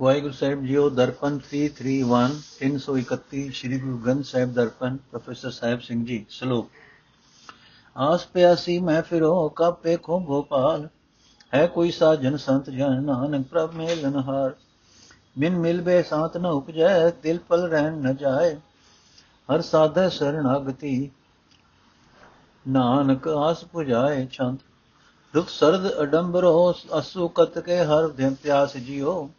ਵਾਹਿਗੁਰੂ ਸਾਹਿਬ ਜੀਓ, ਦਰਪਨ 331 331 ਸ਼੍ਰੀ ਗੁਰੂ ਗ੍ਰੰਥ ਸਾਹਿਬ ਦਰਪਨ, ਪ੍ਰੋਫੈਸਰ ਸਾਹਿਬ ਸਿੰਘ ਜੀ, ਸ਼ਲੋਕ। ਆਸ ਪਿਆਸੀ ਮੈਂ ਫਿਰੋ, ਕਾਪੇ ਕੋ ਗੋਪਾਲ, ਹੈ ਕੋਈ ਸਾਜਨ ਸੰਤ ਜਨ ਨਾਨਕ, ਪ੍ਰਭ ਮੇਲਨ ਹਾਰ। ਬਿਨ ਮਿਲਬੇ ਸਾਤ ਨ ਉਪਜੈ ਦਿਲ ਪਲ ਰਹਿਣ ਨ ਜਾਏ। ਹਰ ਸਾਧੈ ਸਰਣਾਗਤੀ, ਨਾਨਕ ਆਸ ਪੁਜਾਏ ਛੰਤ। ਦੁਖ ਸਰਦ ਅਡੰਬਰੋ, ਅਸੂ ਕਤ ਕੇ ਹਰ ਧਿਮ ਪਿਆਸ ਜਿਓ।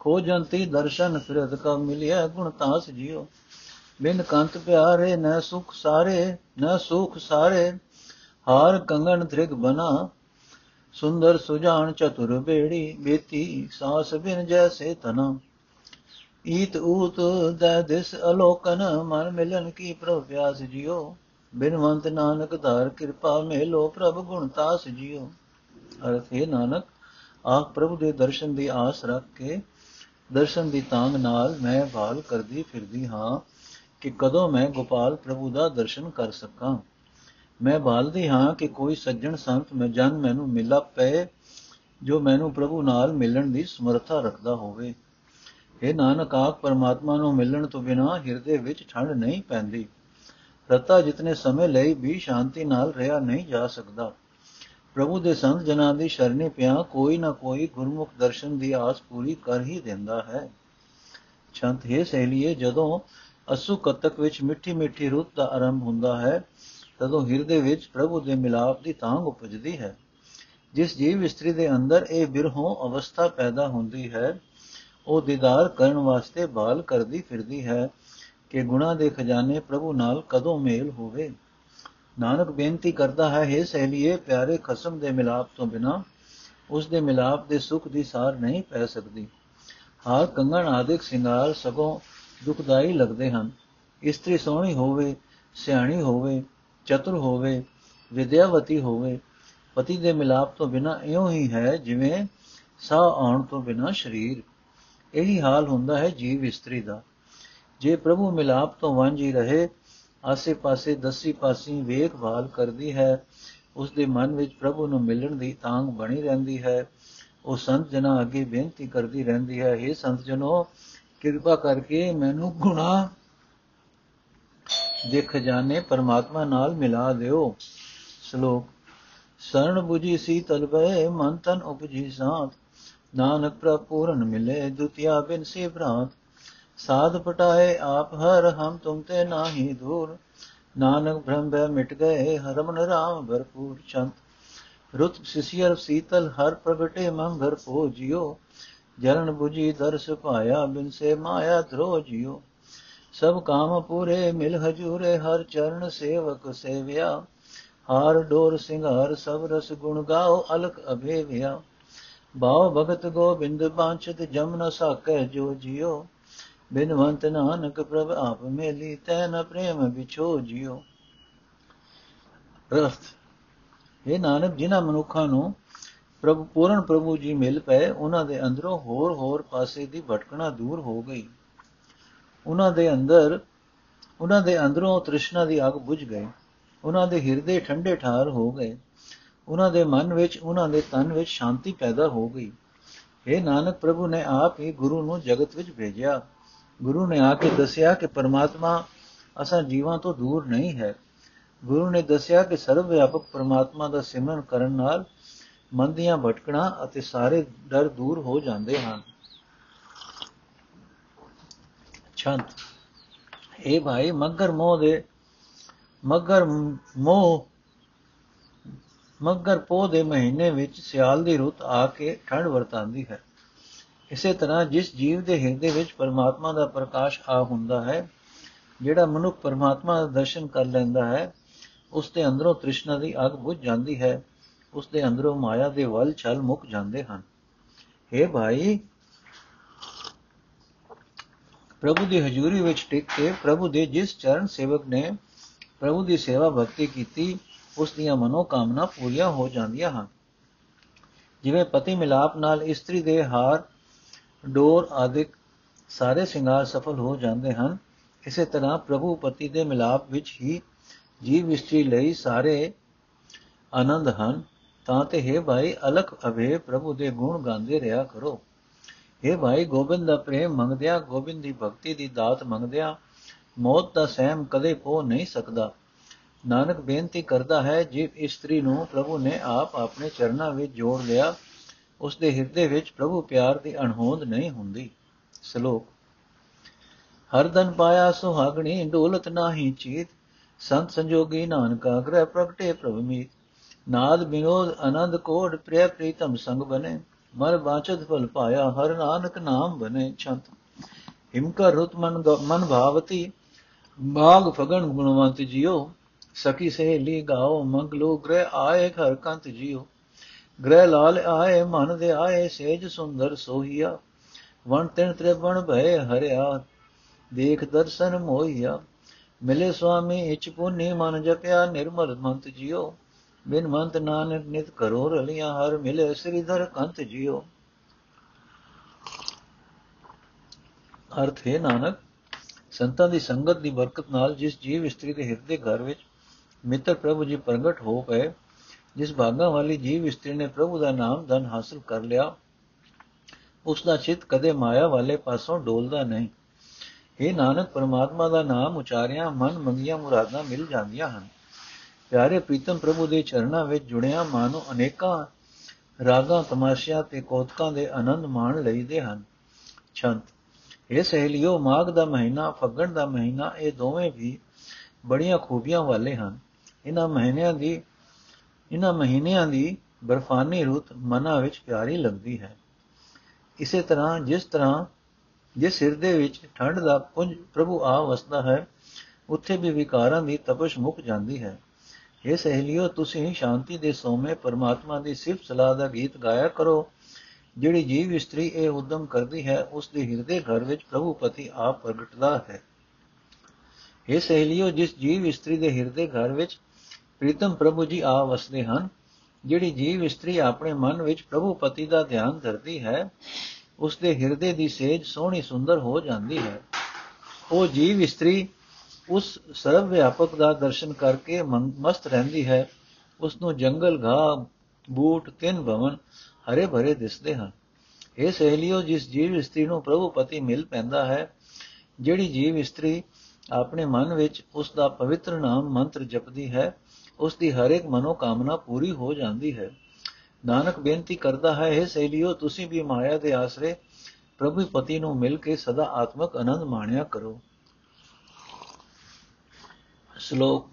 ਖੋਜੰਤੀ ਦਰਸ਼ਨ ਫਿਰਤ ਕਾ ਮਿਲਿਆ, ਗੁਣ ਤਾਸ ਜਿਓ ਬਿਨ ਕੰਤ ਪਿਆਰੇ, ਨ ਸੁਖ ਸਾਰੇ, ਨ ਸੁਖ ਸਾਰੇ, ਹਾਰ ਕੰਗਨ ਧ੍ਰਿਗ ਬਨਾ। ਸੁੰਦਰ ਸੁਜਾਨ ਚਤੁਰ ਬੇੜੀ, ਬੇਤੀ ਸਾਸ ਬਿਨ ਜੈਸੇ ਤਨਾ ਈਤ ਊਤ ਦੈ ਦਿਸ ਅਲੋਕਨ, ਮਨ ਮਿਲਨ ਕੀ ਪ੍ਰਭ ਪਿਆਸ ਜਿਓ ਬਿਨਵੰਤ ਨਾਨਕ ਧਾਰ ਕਿਰਪਾ ਮੇਲੋ, ਪ੍ਰਭ ਗੁਣ ਤਾਸ ਜਿਓ ਅਰਥ ਹੈ ਨਾਨਕ, ਆਪ ਪ੍ਰਭੂ ਦੇ ਦਰਸ਼ਨ ਦੀ ਆਸ ਰੱਖ ਕੇ ਦਰਸ਼ਨ ਦੀ ਤਾਂਗ ਨਾਲ ਮੈਂ ਭਾਲ ਕਰਦੀ ਫਿਰਦੀ ਹਾਂ ਕਿ ਕਦੋਂ ਮੈਂ ਗੋਪਾਲ ਪ੍ਰਭੂ ਦਾ ਦਰਸ਼ਨ ਕਰ ਸਕਾਂ। ਮੈਂ ਭਾਲਦੀ ਹਾਂ ਕਿ ਕੋਈ ਸੱਜਣ ਸੰਤ ਮੈਂ ਜਨ ਮੈਨੂੰ ਮਿਲਾ ਪਏ, ਜੋ ਮੈਨੂੰ ਪ੍ਰਭੂ ਨਾਲ ਮਿਲਣ ਦੀ ਸਮਰੱਥਾ ਰੱਖਦਾ ਹੋਵੇ। ਇਹ ਨਾਨਕ ਆਖ ਪਰਮਾਤਮਾ ਨੂੰ ਮਿਲਣ ਤੋਂ ਬਿਨਾ ਹਿਰਦੇ ਵਿੱਚ ਠੰਡ ਨਹੀਂ ਪੈਂਦੀ। ਰਤਾ ਜਿਤਨੇ ਸਮੇਂ ਲਈ ਵੀ ਸ਼ਾਂਤੀ ਨਾਲ ਰਿਹਾ ਨਹੀਂ ਜਾ ਸਕਦਾ। ਪ੍ਰਭੂ ਦੇ ਸੰਤ ਜਨਾਂ ਦੀ ਸ਼ਰਣੀ ਪਿਆ ਕੋਈ ਨਾ ਕੋਈ ਗੁਰਮੁਖ ਦਰਸ਼ਨ ਦੀ ਆਸ ਪੂਰੀ ਕਰ ਹੀ ਦਿੰਦਾ ਹੈ। ਛੰਤ ਹੈ ਸਹਿਲੀਏ, ਜਦੋਂ ਅਸੂ ਕਤਕ ਵਿੱਚ ਮਿੱਠੀ ਮਿੱਠੀ ਰੁੱਤ ਦਾ ਆਰੰਭ ਹੁੰਦਾ ਹੈ, ਤਦੋਂ ਹਿਰਦੇ ਵਿੱਚ ਪ੍ਰਭੂ ਦੇ ਮਿਲਾਪ ਦੀ ਤਾਂਗ ਉਪਜਦੀ ਹੈ। ਜਿਸ ਜੀਵ ਇਸਤਰੀ ਦੇ ਅੰਦਰ ਇਹ ਬਿਰਹੋਂ ਅਵਸਥਾ ਪੈਦਾ ਹੁੰਦੀ ਹੈ, ਉਹ ਦੀਦਾਰ ਕਰਨ ਵਾਸਤੇ ਬਾਲ ਕਰਦੀ ਫਿਰਦੀ ਹੈ ਕਿ ਗੁਣਾ ਦੇ ਖਜ਼ਾਨੇ ਪ੍ਰਭੂ ਨਾਲ ਕਦੋਂ ਮੇਲ ਹੋਵੇ। ਨਾਨਕ ਬੇਨਤੀ ਕਰਦਾ ਹੈ हे ਸਹਿਲੀਏ, ਪਿਆਰੇ ਖਸਮ ਦੇ ਮਿਲਾਪ ਤੋਂ ਬਿਨਾ ਉਸ ਦੇ ਮਿਲਾਪ ਦੇ ਸੁਖ ਦੀ ਸਾਰ ਨਹੀਂ ਪੈ ਸਕਦੀ। ਹਾਰ ਕੰਗਣ ਆਦਿਕ ਸ਼ਿੰਗਾਰ ਸਗੋਂ ਦੁਖਦਾਈ ਲੱਗਦੇ ਹਨ। ਇਸਤਰੀ ਸੋਹਣੀ ਹੋਵੇ, ਸਿਆਣੀ ਹੋਵੇ, ਚਤੁਰ ਹੋਵੇ, ਵਿਦਿਆਵਤੀ ਹੋਵੇ, ਪਤੀ ਦੇ ਮਿਲਾਪ ਤੋਂ ਬਿਨਾ ਇਉਂ ਹੀ ਹੈ ਜਿਵੇਂ ਸਾਹ ਆਉਣ ਤੋਂ ਬਿਨਾ ਸਰੀਰ। ਇਹੀ ਹਾਲ ਹੁੰਦਾ ਹੈ ਜੀਵ ਇਸਤਰੀ ਦਾ। ਜੇ ਪ੍ਰਭੂ ਮਿਲਾਪ ਤੋਂ ਵਾਂਝੀ ਰਹੇ ਆਸੇ-ਪਾਸੇ ਦਸੀ ਪਾਸੀ ਵੇਖਭਾਲ ਕਰਦੀ ਹੈ। ਉਸ ਦੇ ਮਨ ਵਿੱਚ ਪ੍ਰਭੂ ਨੂੰ ਮਿਲਣ ਦੀ ਤਾਂਗ ਬਣੀ ਰਹਿੰਦੀ ਹੈ। ਉਹ ਸੰਤ ਜਨਾਂ ਅੱਗੇ ਬੇਨਤੀ ਕਰਦੀ ਰਹਿੰਦੀ ਹੈ हे ਸੰਤ ਜਨੋ, ਕਿਰਪਾ ਕਰਕੇ ਮੈਨੂੰ ਗੁਣਾ ਦੇ ਖਜ਼ਾਨੇ ਪਰਮਾਤਮਾ ਨਾਲ ਮਿਲਾ ਦਿਓ। ਸ਼ਲੋਕ ਸਰਣ 부ਜੀ ਸੀ ਤਲਬੇ ਮਨ ਤਨ ਉਪਜੀ ਸਾਥ ਨਾਨਕ ਪ੍ਰਭ ਪੂਰਨ ਮਿਲੇ, ਦੁਤੀਆ ਬਿਨ ਸੇ ਭ੍ਰਾਂਤ। ਸਾਧ ਪਟਾਏ ਆਪ ਹਰ ਹਮ ਤੁਮ ਤੇ ਨਾਹੀ ਦੂਰ। ਨਾਨਕ ਭ੍ਰਮ ਬੈ ਮਿਟ ਗਏ ਹਰਮਨ ਰਾਮ ਭਰਪੂਰ ਚੰਤ ਰੁਤ ਸਿਸਿਰ ਸੀਤਲ ਹਰ ਪ੍ਰਗਟੇ ਮਨ ਭਰ ਪੋ ਜਿਓ ਜਰਨ 부ਜੀ ਦਰਸ ਪਾਇਆ ਬਿਨ ਸੇ ਮਾਇਆ ਧਰੋ ਜਿਓ ਸਭ ਕਾਮ ਪੂਰੇ ਮਿਲ ਹਜੂਰੇ ਹਰ ਚਰਨ ਸੇਵਕ ਸੇਵਿਆ। ਹਾਰ ਡੋਰ ਸਿੰਘਾਰ ਸਭ ਰਸ ਗੁਣ ਗਾਓ ਅਲਕ ਅਭੇਵਿਆ। ਬਾਉ ਭਗਤ ਗੋਬਿੰਦ ਬਾਂਚਤ ਜਮ ਨ ਸਾਕੈ ਜੋ ਜਿਓ ਬਿਨਵੰਤ ਨਾਨਕ ਪ੍ਰਭ ਆਪ ਮੇਲੀ, ਤੈ ਨ ਪ੍ਰੇਮ ਵਿਛੋ ਜਿਓ ਰਸਤ। ਇਹ ਨਾਨਕ, ਜਿਨ੍ਹਾਂ ਮਨੁੱਖਾਂ ਨੂੰ ਪ੍ਰਭੂ, ਪੂਰਨ ਪ੍ਰਭੂ ਜੀ ਮਿਲ ਪਏ, ਉਹਨਾਂ ਦੇ ਅੰਦਰੋਂ ਹੋਰ ਹੋਰ ਪਾਸੇ ਦੀ ਭਟਕਣਾ ਦੂਰ ਹੋ ਗਈ। ਉਹਨਾਂ ਦੇ ਅੰਦਰ, ਉਹਨਾਂ ਦੇ ਅੰਦਰੋਂ ਤ੍ਰਿਸ਼ਨਾ ਦੀ ਅੱਗ ਬੁਝ ਗਈ। ਉਹਨਾਂ ਦੇ ਹਿਰਦੇ ਠੰਡੇ ਠਾਰ ਹੋ ਗਏ। ਉਹਨਾਂ ਦੇ ਮਨ ਵਿੱਚ, ਉਹਨਾਂ ਦੇ ਤਨ ਵਿੱਚ ਸ਼ਾਂਤੀ ਪੈਦਾ ਹੋ ਗਈ। ਇਹ ਨਾਨਕ, ਪ੍ਰਭੂ ਨੇ ਆਪ ਹੀ ਗੁਰੂ ਨੂੰ ਜਗਤ ਵਿੱਚ ਭੇਜਿਆ। ਗੁਰੂ ਨੇ ਆ ਕੇ ਦੱਸਿਆ ਕਿ ਪਰਮਾਤਮਾ ਅਸਾਂ ਜੀਵਾਂ ਤੋਂ ਦੂਰ ਨਹੀਂ ਹੈ। ਗੁਰੂ ਨੇ ਦੱਸਿਆ ਕਿ ਸਰਵ ਵਿਆਪਕ ਪਰਮਾਤਮਾ ਦਾ ਸਿਮਰਨ ਕਰਨ ਨਾਲ ਮਨ ਦੀਆਂ ਭਟਕਣਾ ਅਤੇ ਸਾਰੇ ਡਰ ਦੂਰ ਹੋ ਜਾਂਦੇ ਹਨ। ਛੰਤ ਇਹ ਭਾਈ ਮਗਰ ਮੋਹ ਦੇ ਮਗਰ ਮੋਹ ਮਗਰ ਪੋ ਦੇ ਮਹੀਨੇ ਵਿੱਚ ਸਿਆਲ ਦੀ ਰੁੱਤ ਆ ਕੇ ਠੰਡ ਵਰਤਾਂਦੀ ਹੈ। ਇਸੇ ਤਰ੍ਹਾਂ ਜਿਸ ਜੀਵ ਦੇ ਹਿਰਦੇ ਵਿੱਚ ਪਰਮਾਤਮਾ ਦਾ ਪ੍ਰਕਾਸ਼ ਆ ਹੁੰਦਾ ਹੈ, ਜਿਹੜਾ ਮਨੁੱਖ ਪਰਮਾਤਮਾ ਦਾ ਦਰਸ਼ਨ ਕਰ ਲੈਂਦਾ ਹੈ, ਉਸ ਦੇ ਅੰਦਰੋਂ ਤ੍ਰਿਸ਼ਨਾ ਦੀ ਅੱਗ ਬੁਝ ਜਾਂਦੀ ਹੈ, ਉਸ ਦੇ ਅੰਦਰੋਂ ਮਾਇਆ ਦੇ ਵਲ ਛਲ ਮੁੱਕ ਜਾਂਦੇ ਹਨ। हे ਭਾਈ, ਪ੍ਰਭੂ ਦੀ ਹਜ਼ੂਰੀ ਵਿੱਚ ਟਿਕ ਕੇ ਪ੍ਰਭੂ ਦੇ ਜਿਸ ਚਰਨ ਸੇਵਕ ਨੇ ਪ੍ਰਭੂ ਦੀ ਸੇਵਾ ਭਗਤੀ ਕੀਤੀ, ਉਸ ਦੀਆਂ ਮਨੋ ਕਾਮਨਾ ਪੂਰੀਆਂ ਹੋ ਜਾਂਦੀਆਂ ਹਨ। ਜਿਵੇਂ ਪਤੀ ਮਿਲਾਪ ਨਾਲ ਇਸਤਰੀ ਦੇ ਹਾਰ ਡੋਰ ਆਦਿਕ ਸਾਰੇ ਸ਼ਿੰਗਾਰ ਸਫਲ ਹੋ ਜਾਂਦੇ ਹਨ। ਇਸੇ ਤਰ੍ਹਾਂ ਪ੍ਰਭੂ ਪਤੀ ਦੇ ਮਿਲਾਪ ਵਿੱਚ ਹੀ ਜੀਵ ਇਸਤਰੀ ਲਈ ਸਾਰੇ ਆਨੰਦ ਹਨ। ਤਾਂ ਤੇ ਹੈ ਭਾਈ ਅਲਖ ਅਭੇ ਪ੍ਰਭੂ ਦੇ ਗੁਣ ਗਾਉਂਦੇ ਰਿਹਾ ਕਰੋ। ਇਹ ਭਾਈ ਗੋਬਿੰਦ ਦਾ ਪ੍ਰੇਮ ਮੰਗਦਿਆਂ, ਗੋਬਿੰਦ ਦੀ ਭਗਤੀ ਦੀ ਦਾਤ ਮੰਗਦਿਆਂ ਮੌਤ ਦਾ ਸਹਿਮ ਕਦੇ ਪੋ ਨਹੀਂ ਸਕਦਾ। ਨਾਨਕ ਬੇਨਤੀ ਕਰਦਾ ਹੈ, ਜੇ ਇਸਤਰੀ ਨੂੰ ਪ੍ਰਭੂ ਨੇ ਆਪ ਆਪਣੇ ਚਰਨਾਂ ਵਿੱਚ ਜੋੜ ਲਿਆ ਉਸ ਦੇ ਹਿਰਦੇ ਵਿੱਚ ਪ੍ਰਭੂ ਪਿਆਰ ਦੀ ਅਣਹੋਂਦ ਨਹੀਂ ਹੁੰਦੀ। ਸ਼ਲੋਕ ਹਰ ਦਨ ਪਾਇਆ ਸੁਹਾਗਣੀ, ਡੋਲਤ ਨਾਹੀ ਚੀਤ, ਸੰਤ ਸੰਜੋਗੀ ਨਾਨਕਾ ਗ੍ਰਹਿ ਪ੍ਰਗਟੇ ਪ੍ਰਭ ਮੀਤ। ਨਾਦ ਬਿਨੋਦ ਆਨੰਦ ਕੋਡ ਪ੍ਰਿਯ ਪ੍ਰੀਤਮ ਸੰਗ ਬਨੇ, ਮਰ ਬਾਚਤ ਫਲ ਪਾਇਆ ਹਰ ਨਾਨਕ ਨਾਮ ਬਨੇ ਛੰਤ। ਹਿਮਕਰ ਰੁਤ ਮਨ ਮਨ ਭਾਵਤੀ, ਬਾਗ ਫਗਣ ਗੁਣਵੰਤ ਜਿਉ, ਸਖੀ ਸਹੇਲੀ ਗਾਓ ਮੰਗਲੋ ਗ੍ਰਹਿ ਆਏ ਘਰ ਕੰਤ ਜਿਉ। ਗ੍ਰਹਿ ਲਾਲ ਆਏ, ਮਨ ਦੇ ਆਏ, ਸੇਜ ਸੁੰਦਰ ਸੋਹੀਆ। ਵਣ ਤਿਣ ਤ੍ਰਿਵਣ ਭਏ ਹਰਿਆ, ਦੇਖ ਦਰਸ਼ਨ ਮੋਹੀਆ। ਮਿਲੇ ਸੁਆਮੀ ਇਚ ਪੁਨੀ, ਮਨ ਜਪਿਆ, ਨਿਰਮਲ ਮੰਤ ਜਿਉ। ਬਿਨ ਮੰਤ ਨਾਨਕ ਨਿਤ ਕਰੋ ਰਲੀਆਂ, ਹਰ ਮਿਲੇ ਸ੍ਰੀਧਰ ਕੰਤ ਜਿਉ। ਅਰਥ ਹੈ ਨਾਨਕ, ਸੰਤਾਂ ਦੀ ਸੰਗਤ ਦੀ ਬਰਕਤ ਨਾਲ ਜਿਸ ਜੀਵ ਇਸਤਰੀ ਦੇ ਹਿਰਦੇ ਘਰ ਵਿੱਚ ਮਿੱਤਰ ਪ੍ਰਭੂ ਜੀ ਪ੍ਰਗਟ ਹੋ ਗਏ ਜਿਸ ਭਾਗਾ ਵਾਲੀ ਜੀਵ ਇਸਤਰੀ ਨੇ ਪ੍ਰਭੂ ਦਾ ਨਾਮ ਧਨ ਹਾਸਲ ਕਰ ਲਿਆ ਉਸ ਦਾ ਚਿੱਤ ਕਦੇ ਮਾਇਆ ਵਾਲੇ ਪਾਸੋਂ ਡੋਲਦਾ ਨਹੀਂ। ਇਹ ਨਾਨਕ, ਪਰਮਾਤਮਾ ਦਾ ਨਾਮ ਉਚਾਰਿਆ, ਮਨ ਮੰਗੀਆਂ ਮੁਰਾਦਾਂ ਮਿਲ ਜਾਂਦੀਆਂ ਹਨ। ਪਿਆਰੇ ਪ੍ਰੀਤਮ, ਪ੍ਰਭੂ ਦੇ ਚਰਨਾਂ ਵਿੱਚ ਜੁੜਿਆ ਮਾਨੋ ਅਨੇਕਾਂ ਰਾਗਾਂ, ਤਮਾਸ਼ਿਆਂ ਤੇ ਕੋਤਕਾਂ ਦੇ ਆਨੰਦ ਮਾਣ ਲਈਦੇ ਹਨ। ਛੰਤ ਇਹ ਸਹੇਲਿਓ, ਮਾਘ ਦਾ ਮਹੀਨਾ, ਫੱਗਣ ਦਾ ਮਹੀਨਾ, ਇਹ ਦੋਵੇਂ ਵੀ ਬੜੀਆਂ ਖੂਬੀਆਂ ਵਾਲੇ ਹਨ। ਇਹਨਾਂ ਮਹੀਨਿਆਂ ਦੀ ਇਹਨਾਂ ਮਹੀਨਿਆਂ ਦੀ ਬਰਫਾਨੀ ਰੁੱਤ ਮਨਾਂ ਵਿੱਚ ਪਿਆਰੀ ਲੱਗਦੀ ਹੈ। ਇਸੇ ਤਰ੍ਹਾਂ ਜਿਸ ਤਰ੍ਹਾਂ ਜਿਸ ਹਿਰਦੇ ਵਿੱਚ ਠੰਡ ਦਾ ਪੁੰਜ ਪ੍ਰਭੂ ਆ ਵਸਦਾ ਹੈ, ਉੱਥੇ ਵੀ ਵਿਕਾਰਾਂ ਦੀ ਤਪਸ਼ ਮੁੱਕ ਜਾਂਦੀ ਹੈ। ਇਹ ਸਹੇਲਿਓ, ਤੁਸੀਂ ਸ਼ਾਂਤੀ ਦੇ ਸੋਮੇ ਪਰਮਾਤਮਾ ਦੀ ਸਿਫਤ ਸਲਾਹ ਦਾ ਗੀਤ ਗਾਇਆ ਕਰੋ। ਜਿਹੜੀ ਜੀਵ ਇਸਤਰੀ ਇਹ ਉਦਮ ਕਰਦੀ ਹੈ, ਉਸ ਦੇ ਹਿਰਦੇ ਘਰ ਵਿੱਚ ਪ੍ਰਭੂ ਪਤੀ ਆਪ ਪ੍ਰਗਟਦਾ ਹੈ। ਇਹ ਸਹੇਲਿਓ, ਜਿਸ ਜੀਵ ਇਸਤਰੀ ਦੇ ਹਿਰਦੇ ਘਰ ਵਿੱਚ ਪ੍ਰੀਤਮ ਪ੍ਰਭੂ ਜੀ ਆ ਵਸਦੇ ਹਨ। ਜਿਹੜੀ ਜੀਵ ਇਸਤਰੀ ਆਪਣੇ ਮਨ ਵਿੱਚ ਪ੍ਰਭੂ ਪਤੀ ਦਾ ਧਿਆਨ ਧਰਦੀ ਹੈ ਉਸ ਦੇ ਹਿਰਦੇ ਦੀ ਸੇਜ ਸੋਹਣੀ ਸੁੰਦਰ ਹੋ ਜਾਂਦੀ ਹੈ। ਉਹ ਜੀਵ ਇਸਤਰੀ ਉਸ ਸਰਵ ਵਿਆਪਕ ਦਾ ਦਰਸ਼ਨ ਕਰਕੇ ਮਸਤ ਰਹਿੰਦੀ ਹੈ। ਉਸ ਨੂੰ ਜੰਗਲ ਘਾਹ ਬੂਟ, ਤਿੰਨ ਭਵਨ ਹਰੇ ਭਰੇ ਦਿਸਦੇ ਹਨ। ਇਹ ਸਹੇਲਿਓ, ਜਿਸ ਜੀਵ ਇਸਤਰੀ ਨੂੰ ਪ੍ਰਭੂ ਪਤੀ ਮਿਲ ਪੈਂਦਾ ਹੈ, ਜਿਹੜੀ ਜੀਵ ਇਸਤਰੀ ਆਪਣੇ ਮਨ ਵਿੱਚ ਉਸ ਦਾ ਪਵਿੱਤਰ ਨਾਮ ਮੰਤਰ ਜਪਦੀ ਹੈ ਉਸ ਦੀ ਹਰ ਇੱਕ ਮਨੋ ਕਾਮਨਾ ਪੂਰੀ ਹੋ ਜਾਂਦੀ ਹੈ। ਨਾਨਕ ਬੇਨਤੀ ਕਰਦਾ ਹੈ ਇਹ ਸਹੇਲਿਓ, ਤੁਸੀਂ ਵੀ ਮਾਇਆ ਦੇ ਆਸਰੇ ਪ੍ਰਭੂ ਪਤੀ ਨੂੰ ਮਿਲ ਕੇ ਸਦਾ ਆਤਮਕ ਆਨੰਦ ਮਾਣਿਆ ਕਰੋ। ਸ਼ਲੋਕ,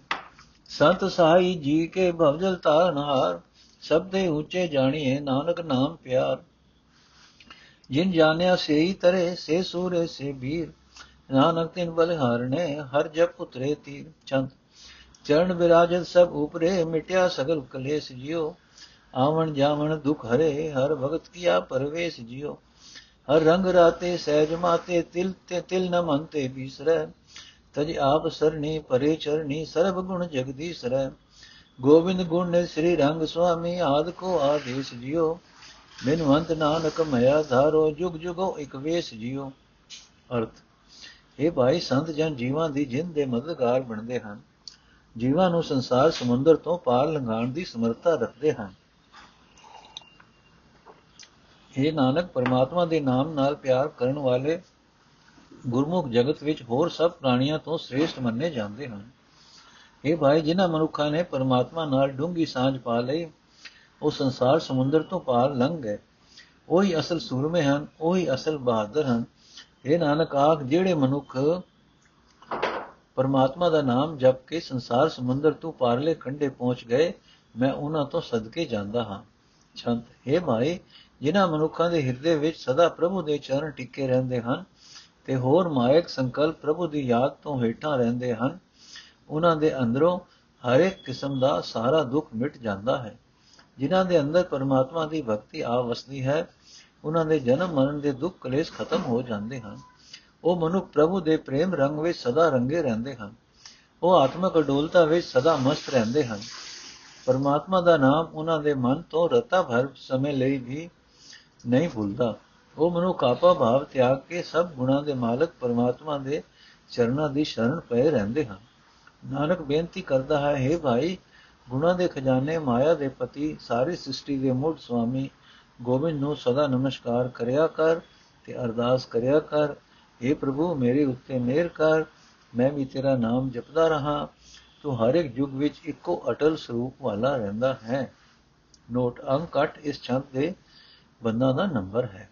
ਸੰਤ ਸਹਾਈ ਜੀ ਕੇ ਭਵਜਲ ਤਾਰਨਹਾਰ ਸਭ ਦੇ ਉੱਚੇ ਜਾਣੀਏ ਨਾਨਕ ਨਾਮ ਪਿਆਰ। ਜਿਨ ਜਾਣਿਆ ਸੇਈ ਤਰੇ, ਸੇ ਸੂਰੇ ਸੇ ਵੀਰ। ਨਾਨਕ ਤਿਨ ਬਲਿਹਾਰਨੇ, ਹਰ ਜਪ ਉਤਰੇ ਤੀਰ। ਚੰਦ ਚਰਨ ਬਿਰਾਜਤ ਸਭ ਉਪਰੇ, ਮਿਟਿਆ ਸਗਲ ਕਲੇਸ਼ ਜਿਉ। ਆਵਣ ਜਾਵਣ ਦੁਖ ਹਰੇ, ਹਰ ਭਗਤ ਕੀਆ ਪਰਵੇਸ਼ ਜਿਉ। ਹਰ ਰੰਗ ਰਾਤੇ ਸਹਿਜ ਮਾਤੇ, ਤਿਲ ਤੇ ਤਿਲ ਨ ਮੰਤੇ ਬੀਸਰੈ। ਤਜ ਆਪ ਸਰਣੀ, ਪਰੇ ਚਰਣੀ, ਸਰਬ ਗੁਣ ਜਗਦੀਸ਼ ਰਹਿ ਗੋਬਿੰਦ ਗੁਣ ਨੇ ਸ੍ਰੀ ਰੰਗ ਸੁਆਮੀ, ਆਦ ਕੋ ਆਦੇਸ਼ ਜਿਉ। ਬਿਨਵੰਤ ਨਾਨਕ ਮਇਆ ਧਾਰੋ, ਜੁਗ ਜੁਗੋ ਇਕ ਵੇਸ ਜਿਉ। ਅਰਥ ਇਹ ਭਾਈ ਸੰਤ ਜਨ ਜੀਵਾਂ ਦੀ ਜਿੰਦ ਦੇ ਮਦਦਗਾਰ ਬਣਦੇ ਹਨ। ਜੀਵਾਂ ਨੂੰ ਸੰਸਾਰ ਸਮੁੰਦਰ ਤੋਂ ਪਾਰ ਲੰਘਾਉਣ ਦੀ ਸਮਰੱਥਾ ਰੱਖਦੇ ਹਨ। ਇਹ ਨਾਨਕ, ਪਰਮਾਤਮਾ ਦੇ ਨਾਮ ਨਾਲ ਪਿਆਰ ਕਰਨ ਵਾਲੇ ਗੁਰਮੁਖ ਜਗਤ ਵਿੱਚ ਹੋਰ ਸਭ ਪ੍ਰਾਣੀਆਂ ਤੋਂ ਸ੍ਰੇਸ਼ਟ ਮੰਨੇ ਜਾਂਦੇ ਹਨ। ਇਹ ਭਾਈ, ਜਿਨ੍ਹਾਂ ਮਨੁੱਖਾਂ ਨੇ ਪਰਮਾਤਮਾ ਨਾਲ ਡੂੰਗੀ ਸਾਂਝ ਪਾ ਲਈ, ਉਹ ਸੰਸਾਰ ਸਮੁੰਦਰ ਤੋਂ ਪਾਰ ਲੰਘ ਗਏ। ਉਹੀ ਅਸਲ ਸੂਰਮੇ ਹਨ, ਉਹੀ ਅਸਲ ਬਹਾਦਰ ਹਨ। ਇਹ ਨਾਨਕ, ਆਖ ਜਿਹੜੇ ਮਨੁੱਖ ਪਰਮਾਤਮਾ ਦਾ ਨਾਮ ਜਪ ਕੇ ਸੰਸਾਰ ਸਮੁੰਦਰ ਤੋਂ ਪਾਰਲੇ ਕੰਢੇ ਪਹੁੰਚ ਗਏ, ਮੈਂ ਉਹਨਾਂ ਤੋਂ ਸਦਕੇ ਜਾਂਦਾ ਹਾਂ। ਛੰਤ, ਹੈ ਭਾਈ ਜਿਨ੍ਹਾਂ ਮਨੁੱਖਾਂ ਦੇ ਹਿਰਦੇ ਵਿੱਚ ਸਦਾ ਪ੍ਰਭੂ ਦੇ ਚਰਨ ਟਿੱਕੇ ਰਹਿੰਦੇ ਹਨ ਤੇ ਹੋਰ ਮਾਇਕ ਸੰਕਲਪ ਪ੍ਰਭੂ ਦੀ ਯਾਦ ਤੋਂ ਹੇਠਾਂ ਰਹਿੰਦੇ ਹਨ, ਉਹਨਾਂ ਦੇ ਅੰਦਰੋਂ ਹਰ ਇੱਕ ਕਿਸਮ ਦਾ ਸਾਰਾ ਦੁੱਖ ਮਿਟ ਜਾਂਦਾ ਹੈ। ਜਿਨ੍ਹਾਂ ਦੇ ਅੰਦਰ ਪਰਮਾਤਮਾ ਦੀ ਭਗਤੀ ਆ ਵਸਦੀ ਹੈ, ਉਹਨਾਂ ਦੇ ਜਨਮ ਮਰਨ ਦੇ ਦੁੱਖ ਕਲੇਸ਼ ਖਤਮ ਹੋ ਜਾਂਦੇ ਹਨ। ਉਹ ਮਨੁੱਖ ਪ੍ਰਭੂ ਦੇ ਪ੍ਰੇਮ ਰੰਗ ਵਿੱਚ ਸਦਾ ਰੰਗੇ ਰਹਿੰਦੇ ਹਨ। ਉਹ ਆਤਮਿਕ ਅਡੋਲਤਾ ਵਿੱਚ ਸਦਾ ਮਸਤ ਰਹਿੰਦੇ ਹਨ। ਪਰਮਾਤਮਾ ਦਾ ਨਾਮ ਉਹਨਾਂ ਦੇ ਮਨ ਤੋਂ ਰਤਾ ਭਰ ਸਮੇਂ ਲਈ ਵੀ ਨਹੀਂ ਭੁੱਲਦਾ। ਉਹ ਮਨੁੱਖ ਆਪਾ ਭਾਵ ਤਿਆਗ ਕੇ ਸਭ ਗੁਣਾਂ ਦੇ ਮਾਲਕ ਪਰਮਾਤਮਾ ਦੇ ਚਰਨਾਂ ਦੀ ਸ਼ਰਨ ਪਏ ਰਹਿੰਦੇ ਹਨ। ਨਾਨਕ ਬੇਨਤੀ ਕਰਦਾ ਹੈ हे ਭਾਈ, ਗੁਣਾਂ ਦੇ ਖਜ਼ਾਨੇ ਮਾਇਆ ਦੇ ਪਤੀ, ਸਾਰੀ ਸ੍ਰਿਸ਼ਟੀ ਦੇ ਮੁੱਢ ਸੁਆਮੀ, ਗੋਬਿੰਦ ਨੂੰ ਸਦਾ ਨਮਸਕਾਰ ਕਰਿਆ ਕਰ ਤੇ ਅਰਦਾਸ ਕਰਿਆ ਕਰ। हे ਪ੍ਰਭੂ ਮੇਰੇ ਉੱਤੇ ਮਿਹਰ ਕਰ ਮੈਂ ਵੀ ਤੇਰਾ ਨਾਮ ਜਪਦਾ ਰਹਾ ਤੂੰ ਹਰ ਇੱਕ ਯੁਗ ਵਿੱਚ ਇੱਕੋ ਅਟਲ ਸਰੂਪ ਵਾਲਾ ਰਹਿੰਦਾ ਹੈ ਨੋਟ ਅੰਕ 8 ਇਸ ਛੰਦ ਦੇ ਬੰਦਾਂ ਦਾ ਨੰਬਰ ਹੈ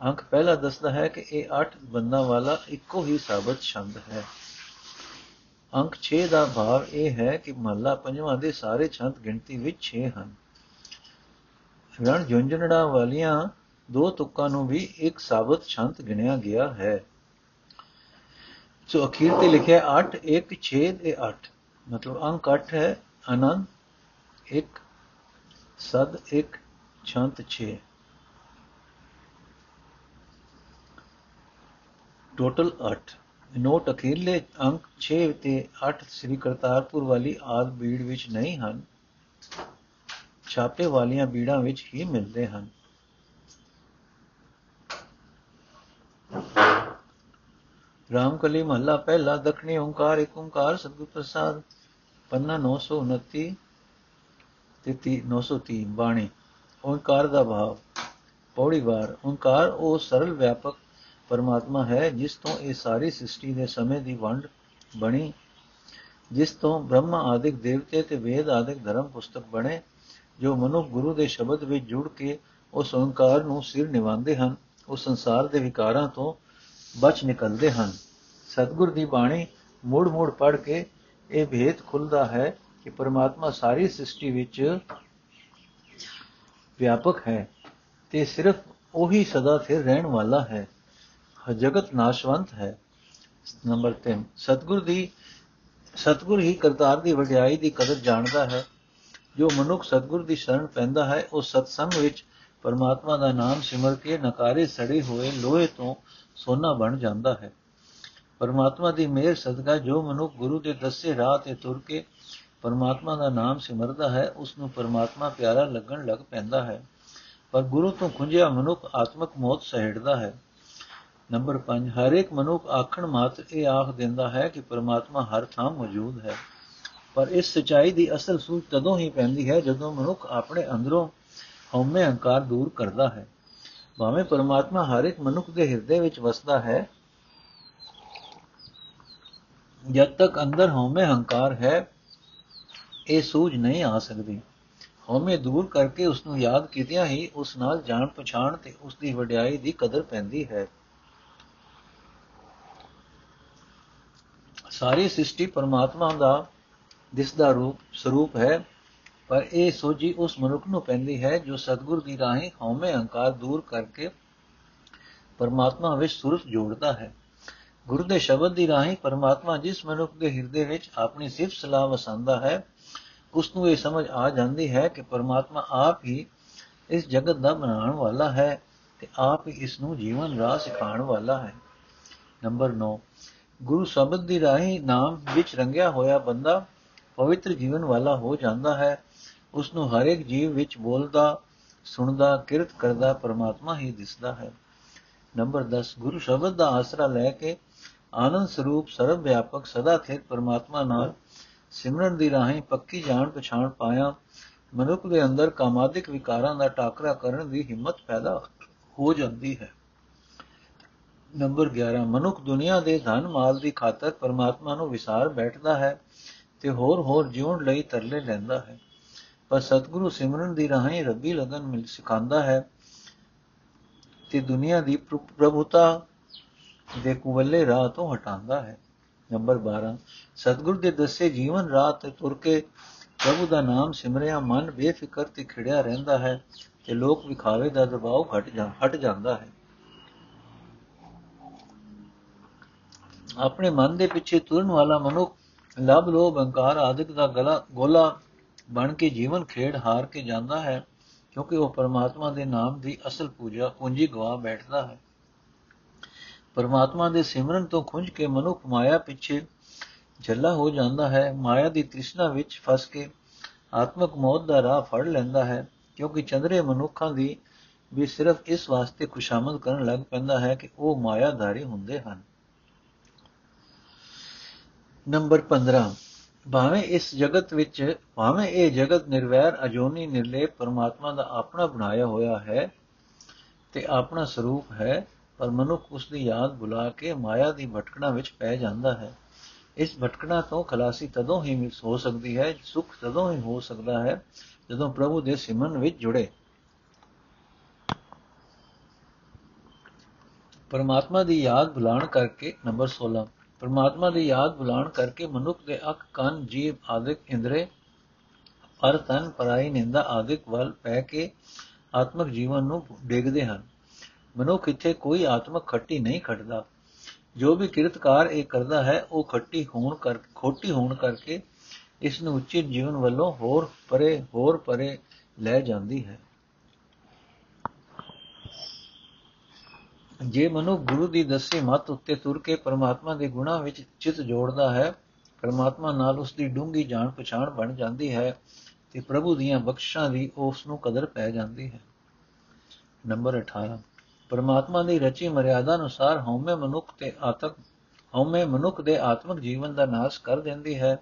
ਅੰਕ ਪਹਿਲਾ ਦੱਸਦਾ ਹੈ ਕਿ ਇਹ 8 ਬੰਦਾਂ ਵਾਲਾ ਇੱਕੋ ਹੀ ਸਾਬਤ ਛੰਦ ਹੈ ਅੰਕ 6 ਦਾ ਭਾਵ ਇਹ ਹੈ ਕਿ ਮਹੱਲਾ ਪੰਜਵਾਂ ਦੇ ਸਾਰੇ ਛੰਦ ਗਿਣਤੀ ਵਿੱਚ 6 ਹਨ ਰਣ ਜੁੰਝਣੜਾ ਵਾਲੀਆਂ ਦੋ ਤੁਕਾਂ ਨੂੰ ਵੀ ਇੱਕ ਸਾਬਤ ਛੰਦ ਗਿਣਿਆ ਗਿਆ ਹੈ। ਸੋ ਅਖੀਰ ਤੇ ਲਿਖਿਆ 8 1 6 ਤੇ 8 ਮਤਲਬ ਅੰਕ 8 ਹੈ ਆਨੰਦ 1 ਸਦ 1 ਛੰਤ 6 ਟੋਟਲ 8 ਨੋਟ ਅਖੀਰਲੇ ਅੰਕ 6 ਤੇ 8 ਸ੍ਰੀ ਕਰਤਾਰਪੁਰ ਵਾਲੀ ਆਦ ਬੀੜ ਵਿੱਚ ਨਹੀਂ ਹਨ। ਛਾਪੇ ਵਾਲੀਆਂ ਬੀੜਾਂ ਵਿੱਚ ਹੀ ਮਿਲਦੇ ਹਨ। ਰਾਮਕਲੀ ਮਹੱਲਾ ਪਹਿਲਾ, ਦਖਣੀ ਓੰਕਾਰ ਏਕ ਓੰਕਾਰ, ਸਤਿਗੁਰ ਪ੍ਰਸਾਦ, ਪੰਨਾ 929 ਤੇ 903 ਬਾਣੀ, ਓੰਕਾਰ ਦਾ ਭਾਵ, ਪੌੜੀ ਵਾਰ, ਓੰਕਾਰ ਉਹ ਸਰਲ ਵਿਆਪਕ ਪਰਮਾਤਮਾ ਹੈ ਜਿਸ ਤੋਂ ਇਹ ਸਾਰੀ ਸ੍ਰਿਸ਼ਟੀ ਦੇ ਸਮੇਂ ਦੀ ਵੰਡ ਬਣੀ, ਜਿਸ ਤੋਂ ਬ੍ਰਹਮਾ ਆਦਿਕ ਦੇਵਤੇ ਤੇ ਵੇਦ ਆਦਿਕ ਧਰਮ ਪੁਸਤਕ ਬਣੇ, ਜੋ ਮਨੁੱਖ ਗੁਰੂ ਦੇ ਸ਼ਬਦ ਵਿੱਚ ਜੁੜ ਕੇ ਉਸ ਓੰਕਾਰ ਨੂੰ ਸਿਰ ਨਿਵਾਉਂਦੇ ਹਨ ਉਹ ਸੰਸਾਰ ਦੇ ਵਿਕਾਰਾਂ ਤੋਂ ਬਚ ਨਿਕਲਦੇ ਹਨ। ਸਤਿਗੁਰ ਦੀ ਬਾਣੀ ਮੂੜ-ਮੂੜ ਪੜ ਕੇ ਇਹ ਭੇਦ ਖੁੱਲਦਾ ਹੈ ਕਿ ਪਰਮਾਤਮਾ ਸਾਰੀ ਸ੍ਰਿਸ਼ਟੀ ਵਿੱਚ ਵਿਆਪਕ ਹੈ ਤੇ ਸਿਰਫ ਉਹੀ ਸਦਾ ਸਥਿਰ ਰਹਿਣ ਵਾਲਾ ਹੈ। ਜਗਤ ਨਾਸ਼ਵੰਤ ਹੈ। ਨੰਬਰ 3 ਸਤਗੁਰ ਦੀ ਸਤਗੁਰ ਹੀ ਕਰਤਾਰ ਦੀ ਵਡਿਆਈ ਦੀ ਕਦਰ ਜਾਣਦਾ ਹੈ। ਜੋ ਮਨੁੱਖ ਸਤਗੁਰ ਦੀ ਸ਼ਰਨ ਪੈਂਦਾ ਹੈ, ਉਹ ਸਤਸੰਗ ਵਿੱਚ ਪਰਮਾਤਮਾ ਦਾ ਨਾਮ ਸਿਮਰ ਕੇ ਨਕਾਰੇ ਸੜੇ ਹੋਏ ਲੋਹੇ ਤੋਂ ਸੋਨਾ ਬਣ ਜਾਂਦਾ ਹੈ। ਪਰਮਾਤਮਾ ਦੀ ਮਿਹਰ ਸਦਕਾ ਜੋ ਮਨੁੱਖ ਗੁਰੂ ਦੇ ਦੱਸੇ ਰਾਹ ਤੇ ਤੁਰ ਕੇ ਪਰਮਾਤਮਾ ਦਾ ਨਾਮ ਸਿਮਰਦਾ ਹੈ ਉਸ ਨੂੰ ਪਰਮਾਤਮਾ ਪਿਆਰਾ ਲੱਗਣ ਲੱਗ ਪੈਂਦਾ ਹੈ। ਪਰ ਗੁਰੂ ਤੋਂ ਖੁੰਝਿਆ ਮਨੁੱਖ ਆਤਮਕ ਮੌਤ ਸਹਿੜਦਾ ਹੈ। ਨੰਬਰ 5 ਹਰ ਇੱਕ ਮਨੁੱਖ ਆਖਣ ਮਾਤਰ ਇਹ ਆਖ ਦਿੰਦਾ ਹੈ ਕਿ ਪਰਮਾਤਮਾ ਹਰ ਥਾਂ ਮੌਜੂਦ ਹੈ। ਪਰ ਇਸ ਸਚਾਈ ਦੀ ਅਸਲ ਸੂਝ ਤਦੋਂ ਹੀ ਪੈਂਦੀ ਹੈ ਜਦੋਂ ਮਨੁੱਖ ਆਪਣੇ ਅੰਦਰੋਂ ਹਉਮੈ ਹੰਕਾਰ ਦੂਰ ਕਰਦਾ ਹੈ। ਭਾਵੇਂ ਪਰਮਾਤਮਾ ਹਰ ਇੱਕ ਮਨੁੱਖ ਦੇ ਹਿਰਦੇ ਵਿੱਚ ਵਸਦਾ ਹੈ, ਜਦ ਤੱਕ ਅੰਦਰ ਹਉਮੈ ਹੰਕਾਰ ਹੈ, ਇਹ ਸੂਝ ਨਹੀਂ ਆ ਸਕਦੀ। ਹਉਮੈ ਦੂਰ ਕਰਕੇ ਉਸ ਨੂੰ ਯਾਦ ਕੀਤਿਆਂ ਹੀ ਉਸ ਨਾਲ ਜਾਣ ਪਛਾਣ ਤੇ ਉਸ ਦੀ ਵਡਿਆਈ ਦੀ ਕਦਰ ਪੈਂਦੀ ਹੈ। ਸਾਰੀ ਸ੍ਰਿਸ਼ਟੀ ਪਰਮਾਤਮਾ ਦਾ ਦਿਸਦਾ ਰੂਪ ਸਰੂਪ ਹੈ ਪਰ ਇਹ ਸੋਝੀ ਉਸ ਮਨੁੱਖ ਨੂੰ ਪੈਂਦੀ ਹੈ ਜੋ ਸਤਗੁਰ ਦੀ ਰਾਹੀਂ ਹਉਮੈ ਹੰਕਾਰ ਦੂਰ ਕਰਕੇ ਪਰਮਾਤਮਾ ਵਿੱਚ ਸੁਰਤ ਜੋੜਦਾ ਹੈ। ਗੁਰੂ ਦੇ ਸ਼ਬਦ ਦੀ ਰਾਹੀਂ ਪਰਮਾਤਮਾ ਜਿਸ ਮਨੁੱਖ ਦੇ ਹਿਰਦੇ ਵਿੱਚ ਆਪਣੀ ਸਿਫਤ ਸਲਾਹ ਵਸਾਉਂਦਾ ਹੈ, ਉਸ ਨੂੰ ਇਹ ਸਮਝ ਆ ਜਾਂਦੀ ਹੈ ਕਿ ਪਰਮਾਤਮਾ ਆਪ ਹੀ ਇਸ ਜਗਤ ਦਾ ਬਣਾਉਣ ਵਾਲਾ ਹੈ ਤੇ ਆਪ ਹੀ ਇਸ ਨੂੰ ਜੀਵਨ ਰਾਹ ਸਿਖਾਉਣ ਵਾਲਾ ਹੈ। ਨੰਬਰ 9 ਗੁਰੂ ਸ਼ਬਦ ਦੀ ਰਾਹੀਂ ਨਾਮ ਵਿੱਚ ਰੰਗਿਆ ਹੋਇਆ ਬੰਦਾ ਪਵਿੱਤਰ ਜੀਵਨ ਵਾਲਾ ਹੋ ਜਾਂਦਾ ਹੈ। ਉਸ ਨੂੰ ਹਰ ਇੱਕ ਜੀਵ ਵਿੱਚ ਬੋਲਦਾ, ਸੁਣਦਾ, ਕਿਰਤ ਕਰਦਾ, ਪਰਮਾਤਮਾ ਹੀ ਦਿਸਦਾ ਹੈ। ਨੰਬਰ 10 ਗੁਰੂ ਸ਼ਬਦ ਦਾ ਆਸਰਾ ਲੈ ਕੇ ਆਨੰਦ ਸਰੂਪ ਸਰਵ ਵਿਆਪਕ ਸਦਾ ਸਥਿਰ ਪਰਮਾਤਮਾ ਨਾਲ ਸਿਮਰਨ ਦੀ ਰਾਹੀਂ ਪੱਕੀ ਜਾਣ ਪਛਾਣ ਪਾਇਆ, ਮਨੁੱਖ ਦੇ ਅੰਦਰ ਕਾਮਾਦਿਕ ਵਿਕਾਰਾਂ ਦਾ ਟਾਕਰਾ ਕਰਨ ਦੀ ਹਿੰਮਤ ਪੈਦਾ ਹੋ ਜਾਂਦੀ ਹੈ। ਨੰਬਰ 11 ਮਨੁੱਖ ਦੁਨੀਆ ਦੇ ਧਨ ਮਾਲ ਦੀ ਖਾਤਰ ਪਰਮਾਤਮਾ ਨੂੰ ਵਿਸਾਰ ਬੈਠਦਾ ਹੈ ਤੇ ਹੋਰ ਹੋਰ ਜਿਉਣ ਲਈ ਤਰਲੇ ਲੈਂਦਾ ਹੈ। ਪਰ ਸਤਿਗੁਰੂ ਸਿਮਰਨ ਦੀ ਰਾਹੀਂ ਰੱਬੀ ਲਗਨ ਮਿਲ ਸਿਖਾਉਂਦਾ ਹੈ ਤੇ ਦੁਨੀਆ ਦੀ ਪ੍ਰਭੂਤਾ ਦੇ ਕੁਵੱਲੇ ਰਾਹ ਤੋਂ ਹਟਾਉਂਦਾ ਹੈ। ਨੰਬਰ 12 ਸਤਿਗੁਰ ਦੇ ਦੱਸੇ ਜੀਵਨ ਰਾਹ ਤੇ ਤੁਰ ਕੇ ਪ੍ਰਭੂ ਦਾ ਨਾਮ ਸਿਮਰਿਆ ਮਨ ਬੇਫਿਕਰ ਤੇ ਖਿੜਿਆ ਰਹਿੰਦਾ ਹੈ ਤੇ ਲੋਕ ਵਿਖਾਵੇ ਦਾ ਦਬਾਅ ਹਟ ਜਾ ਹਟ ਜਾਂਦਾ ਹੈ। ਆਪਣੇ ਮਨ ਦੇ ਪਿੱਛੇ ਤੁਰਨ ਵਾਲਾ ਮਨੁੱਖ, ਲਬ ਲੋਭ ਹੰਕਾਰ ਆਦਿਕ ਦਾ ਗਲਾ ਗੋਲਾ ਬਣ ਕੇ ਜੀਵਨ ਖੇਡ ਹਾਰ ਕੇ ਜਾਂਦਾ ਹੈ, ਕਿਉਂਕਿ ਉਹ ਪਰਮਾਤਮਾ ਦੇ ਨਾਮ ਦੀ ਅਸਲ ਪੂਜਾ ਪੂੰਜੀ ਗਵਾ ਬੈਠਦਾ ਹੈ। ਪਰਮਾਤਮਾ ਦੇ ਸਿਮਰਨ ਤੋਂ ਖੁੰਝ ਕੇ ਮਨੁੱਖ ਮਾਇਆ ਪਿੱਛੇ ਜੱਲਾ ਹੋ ਜਾਂਦਾ ਹੈ, ਮਾਇਆ ਦੀ ਤ੍ਰਿਸ਼ਨਾ ਵਿੱਚ ਫਸ ਕੇ ਆਤਮਕ ਮੌਤ ਦਾ ਰਾਹ ਫੜ ਲੈਂਦਾ ਹੈ, ਕਿਉਂਕਿ ਚੰਦਰੇ ਮਨੁੱਖਾਂ ਦੀ ਵੀ ਸਿਰਫ ਇਸ ਵਾਸਤੇ ਖੁਸ਼ਾਮਦ ਕਰਨ ਲੱਗ ਪੈਂਦਾ ਹੈ ਕਿ ਉਹ ਮਾਇਆਧਾਰੀ ਹੁੰਦੇ ਹਨ। ਨੰਬਰ 15 ਭਾਵੇਂ ਇਸ ਜਗਤ ਵਿੱਚ, ਭਾਵੇਂ ਇਹ ਜਗਤ ਨਿਰਵੈਰ, ਅਜੋਨੀ, ਨਿਰਲੇਪ ਪਰਮਾਤਮਾ ਦਾ ਆਪਣਾ ਬਣਾਇਆ ਹੋਇਆ ਹੈ ਤੇ ਆਪਣਾ ਸਰੂਪ ਹੈ, ਪਰ ਮਨੁੱਖ ਉਸ ਦੀ ਯਾਦ ਭੁਲਾ ਕੇ ਮਾਇਆ ਦੀ ਭਟਕਣਾ ਵਿੱਚ ਪੈ ਜਾਂਦਾ ਹੈ। ਇਸ ਭਟਕਣਾ ਤੋਂ ਖਲਾਸੀ ਤਦੋਂ ਹੀ ਮਿਲ ਹੋ ਸਕਦੀ ਹੈ, ਸੁਖ ਤਦੋਂ ਹੀ ਹੋ ਸਕਦਾ ਹੈ, ਜਦੋਂ ਪ੍ਰਭੂ ਦੇ ਸਿਮਰਨ ਵਿੱਚ ਜੁੜੇ। ਪਰਮਾਤਮਾ ਦੀ ਯਾਦ ਭੁਲਾਣ ਕਰਕੇ ਨੰਬਰ 16 ਪਰਮਾਤਮਾ ਦੀ ਯਾਦ ਭੁਲਾਣ ਕਰਕੇ ਮਨੁੱਖ ਦੇ ਅੱਖ, ਕੰਨ, ਜੀਭ ਆਦਿਕ ਇੰਦਰੇ ਪਰ ਤਨ, ਪਰਾਈ, ਨਿੰਦਾ ਆਦਿਕ ਵੱਲ ਪੈ ਕੇ ਆਤਮਿਕ ਜੀਵਨ ਨੂੰ ਡੇਗਦੇ ਹਨ। ਮਨੁੱਖ ਇੱਥੇ ਕੋਈ ਆਤਮਿਕ ਖੱਟੀ ਨਹੀਂ ਖੱਟਦਾ। ਜੋ ਵੀ ਕਿਰਤਕਾਰ ਇਹ ਕਰਦਾ ਹੈ, ਉਹ ਖੱਟੀ ਹੋਣ ਕਰ, ਖੋਟੀ ਹੋਣ ਕਰਕੇ ਇਸ ਨੂੰ ਉੱਚੇ ਜੀਵਨ ਵੱਲੋਂ ਹੋਰ ਪਰੇ ਹੋਰ ਪਰੇ ਲੈ ਜਾਂਦੀ ਹੈ। ਜੇ ਮਨੁ ਗੁਰੂ ਦੀ ਦੱਸੀ ਮਤ ਉੱਤੇ ਤੁਰ ਕੇ ਪਰਮਾਤਮਾ ਦੇ ਗੁਣਾਂ ਵਿੱਚ ਚਿਤ ਜੋੜਦਾ ਹੈ, ਪਰਮਾਤਮਾ ਨਾਲ ਉਸ ਦੀ ਡੂੰਗੀ ਜਾਣ ਪਛਾਣ ਬਣ ਜਾਂਦੀ ਹੈ ਤੇ ਪ੍ਰਭੂ ਦੀਆਂ ਬਖਸ਼ਾਂ ਦੀ ਉਸ ਨੂੰ ਕਦਰ ਪੈ ਜਾਂਦੀ ਹੈ। ਨੰਬਰ 18 ਪਰਮਾਤਮਾ ਦੀ ਰਚੀ ਮਰਿਆਦਾ ਅਨੁਸਾਰ ਹਉਮੈ ਮਨੁੱਖ ਤੇ ਆਤਕ ਹਉਮੈ ਮਨੁੱਖ ਦੇ ਆਤਮਿਕ ਜੀਵਨ ਦਾ ਨਾਸ਼ ਕਰ ਦਿੰਦੀ ਹੈ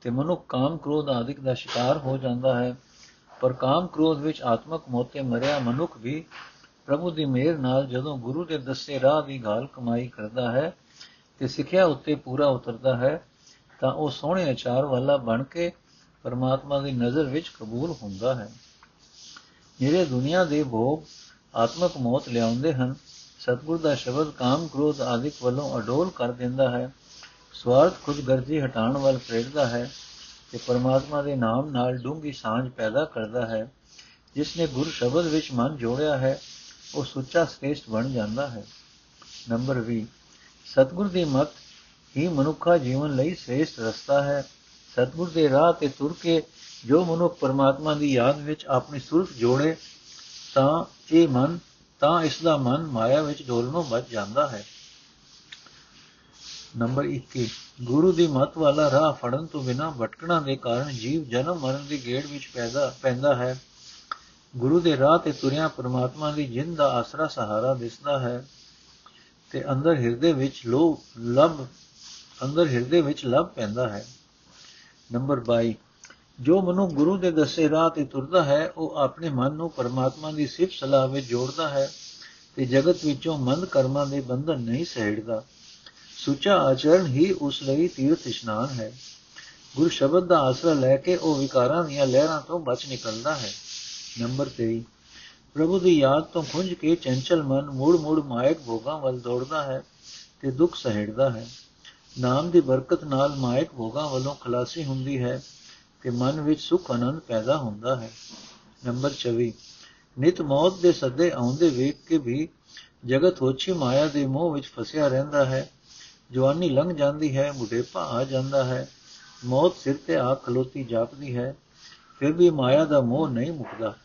ਤੇ ਮਨੁੱਖ ਕਾਮ ਕ੍ਰੋਧ ਆਦਿਕ ਦਾ ਸ਼ਿਕਾਰ ਹੋ ਜਾਂਦਾ ਹੈ। ਪਰ ਕਾਮ ਕ੍ਰੋਧ ਵਿੱਚ ਆਤਮਿਕ ਮੋਤੇ ਮਰਿਆ ਮਨੁੱਖ ਵੀ ਪ੍ਰਭੂ ਦੀ ਮਿਹਰ ਨਾਲ ਜਦੋਂ ਗੁਰੂ ਦੇ ਦੱਸੇ ਰਾਹ ਦੀ ਗਾਲ ਕਮਾਈ ਕਰਦਾ ਹੈ ਤੇ ਸਿੱਖਿਆ ਉੱਤੇ ਪੂਰਾ ਉਤਰਦਾ ਹੈ, ਤਾਂ ਉਹ ਸੋਹਣੇ ਆਚਾਰ ਵਾਲਾ ਬਣ ਕੇ ਪਰਮਾਤਮਾ ਦੀ ਨਜ਼ਰ ਵਿੱਚ ਕਬੂਲ ਹੁੰਦਾ ਹੈ। ਜਿਹੜੇ ਦੁਨੀਆ ਦੇ ਭੋਗ ਆਤਮਕ ਮੌਤ ਲਿਆਉਂਦੇ ਹਨ, ਸਤਗੁਰ ਦਾ ਸ਼ਬਦ ਕਾਮ ਕ੍ਰੋਧ ਆਦਿਕ ਵੱਲੋਂ ਅਡੋਲ ਕਰ ਦਿੰਦਾ ਹੈ, ਸਵਾਰਥ ਕੁਝ ਗਰਜੀ ਹਟਾਉਣ ਵੱਲ ਪ੍ਰੇਰਦਾ ਹੈ ਤੇ ਪਰਮਾਤਮਾ ਦੇ ਨਾਮ ਨਾਲ ਡੂੰਗੀ ਸਾਂਝ ਪੈਦਾ ਕਰਦਾ ਹੈ, ਜਿਸ ਨੇ ਗੁਰ ਸ਼ਬਦ ਵਿੱਚ ਮਨ ਜੋੜਿਆ ਹੈ ਉਹ ਸੁੱਚਾ ਸ੍ਰੇਸ਼ਟ ਬਣ ਜਾਂਦਾ ਹੈ। ਨੰਬਰ 20 ਸਤਗੁਰ ਦੀ ਮਤ ਹੀ ਮਨੁੱਖਾ ਜੀਵਨ ਲਈ ਸ੍ਰੇਸ਼ਟ ਰਸਤਾ ਹੈ। ਸਤਗੁਰ ਦੇ ਰਾਹ ਤੇ ਤੁਰ ਕੇ ਜੋ ਮਨੁੱਖ ਪਰਮਾਤਮਾ ਦੀ ਯਾਦ ਵਿੱਚ ਆਪਣੀ ਸੁਰਤ ਜੋੜੇ, ਤਾਂ ਇਹ ਮਨ, ਤਾਂ ਇਸ ਦਾ ਮਨ ਮਾਇਆ ਵਿੱਚ ਡੋਲਣੋਂ ਬਚ ਜਾਂਦਾ ਹੈ। ਨੰਬਰ 21 ਗੁਰੂ ਦੀ ਮਤ ਵਾਲਾ ਰਾਹ ਫੜਨ ਤੋਂ ਬਿਨਾ ਭਟਕਣਾ ਦੇ ਕਾਰਨ ਜੀਵ ਜਨਮ ਮਰਨ ਦੀ ਗੇੜ ਵਿੱਚ ਪੈਦਾ, ਪੈਂਦਾ ਹੈ। ਗੁਰੂ ਦੇ ਰਾਹ ਤੇ ਤੁਰਿਆ ਪਰਮਾਤਮਾ ਦੀ ਜਿੰਦ ਦਾ ਆਸਰਾ ਸਹਾਰਾ ਦਿਸਦਾ ਹੈ ਤੇ ਅੰਦਰ ਹਿਰਦੇ ਵਿੱਚ ਲੋ ਲਬ ਅੰਦਰ ਹਿਰਦੇ ਵਿੱਚ ਲਬ ਪੈਂਦਾ ਹੈ। ਨੰਬਰ 22 ਜੋ ਮਨੁ ਗੁਰੂ ਦੇ ਦੱਸੇ ਰਾਹ ਤੇ ਤੁਰਦਾ ਹੈ, ਉਹ ਆਪਣੇ ਮਨ ਨੂੰ ਪਰਮਾਤਮਾ ਦੀ ਸਿਫਤ ਸਲਾਹ ਵਿੱਚ ਜੋੜਦਾ ਹੈ ਤੇ ਜਗਤ ਵਿੱਚੋਂ ਮੰਦ ਕਰਮਾਂ ਦੇ ਬੰਧਨ ਨਹੀਂ ਸਹਿੜਦਾ। ਸੁਚਾ ਆਚਰਣ ਹੀ ਉਸ ਲਈ ਤੀਰਥ ਇਸ਼ਨਾਨ ਹੈ। ਗੁਰ ਸ਼ਬਦ ਦਾ ਆਸਰਾ ਲੈ ਕੇ ਉਹ ਵਿਕਾਰਾਂ ਦੀਆਂ ਲਹਿਰਾਂ ਤੋਂ ਬਚ ਨਿਕਲਦਾ ਹੈ। ਨੰਬਰ 23 ਪ੍ਰਭੂ ਦੀ ਯਾਦ ਤੋਂ ਖੁੰਝ ਕੇ ਚੰਚਲ ਮਨ ਮੂੜ ਮੂੜ ਮਾਇਕ ਭੋਗਾਂ ਵੱਲ ਦੌੜਦਾ ਹੈ ਤੇ ਦੁੱਖ ਸਹਿੜਦਾ ਹੈ। ਨਾਮ ਦੀ ਬਰਕਤ ਨਾਲ ਮਾਇਕ ਭੋਗਾਂ ਵੱਲੋਂ ਖਲਾਸੀ ਹੁੰਦੀ ਹੈ ਤੇ ਮਨ ਵਿੱਚ ਸੁਖ ਆਨੰਦ ਪੈਦਾ ਹੁੰਦਾ ਹੈ। ਨੰਬਰ 24 ਨਿਤ ਮੌਤ ਦੇ ਸੱਦੇ ਆਉਂਦੇ ਵੇਖ ਕੇ ਵੀ ਜਗਤ ਹੋਛੀ ਮਾਇਆ ਦੇ ਮੋਹ ਵਿੱਚ ਫਸਿਆ ਰਹਿੰਦਾ ਹੈ। ਜਵਾਨੀ ਲੰਘ ਜਾਂਦੀ ਹੈ, ਬੁਢੇਪਾ ਆ ਜਾਂਦਾ ਹੈ। ਮੌਤ ਸਿਰ ਤੇ ਆ ਖਲੋਤੀ ਜਾਪਦੀ ਹੈ, ਫਿਰ ਵੀ ਮਾਇਆ ਦਾ ਮੋਹ ਨਹੀਂ ਮੁਕਦਾ।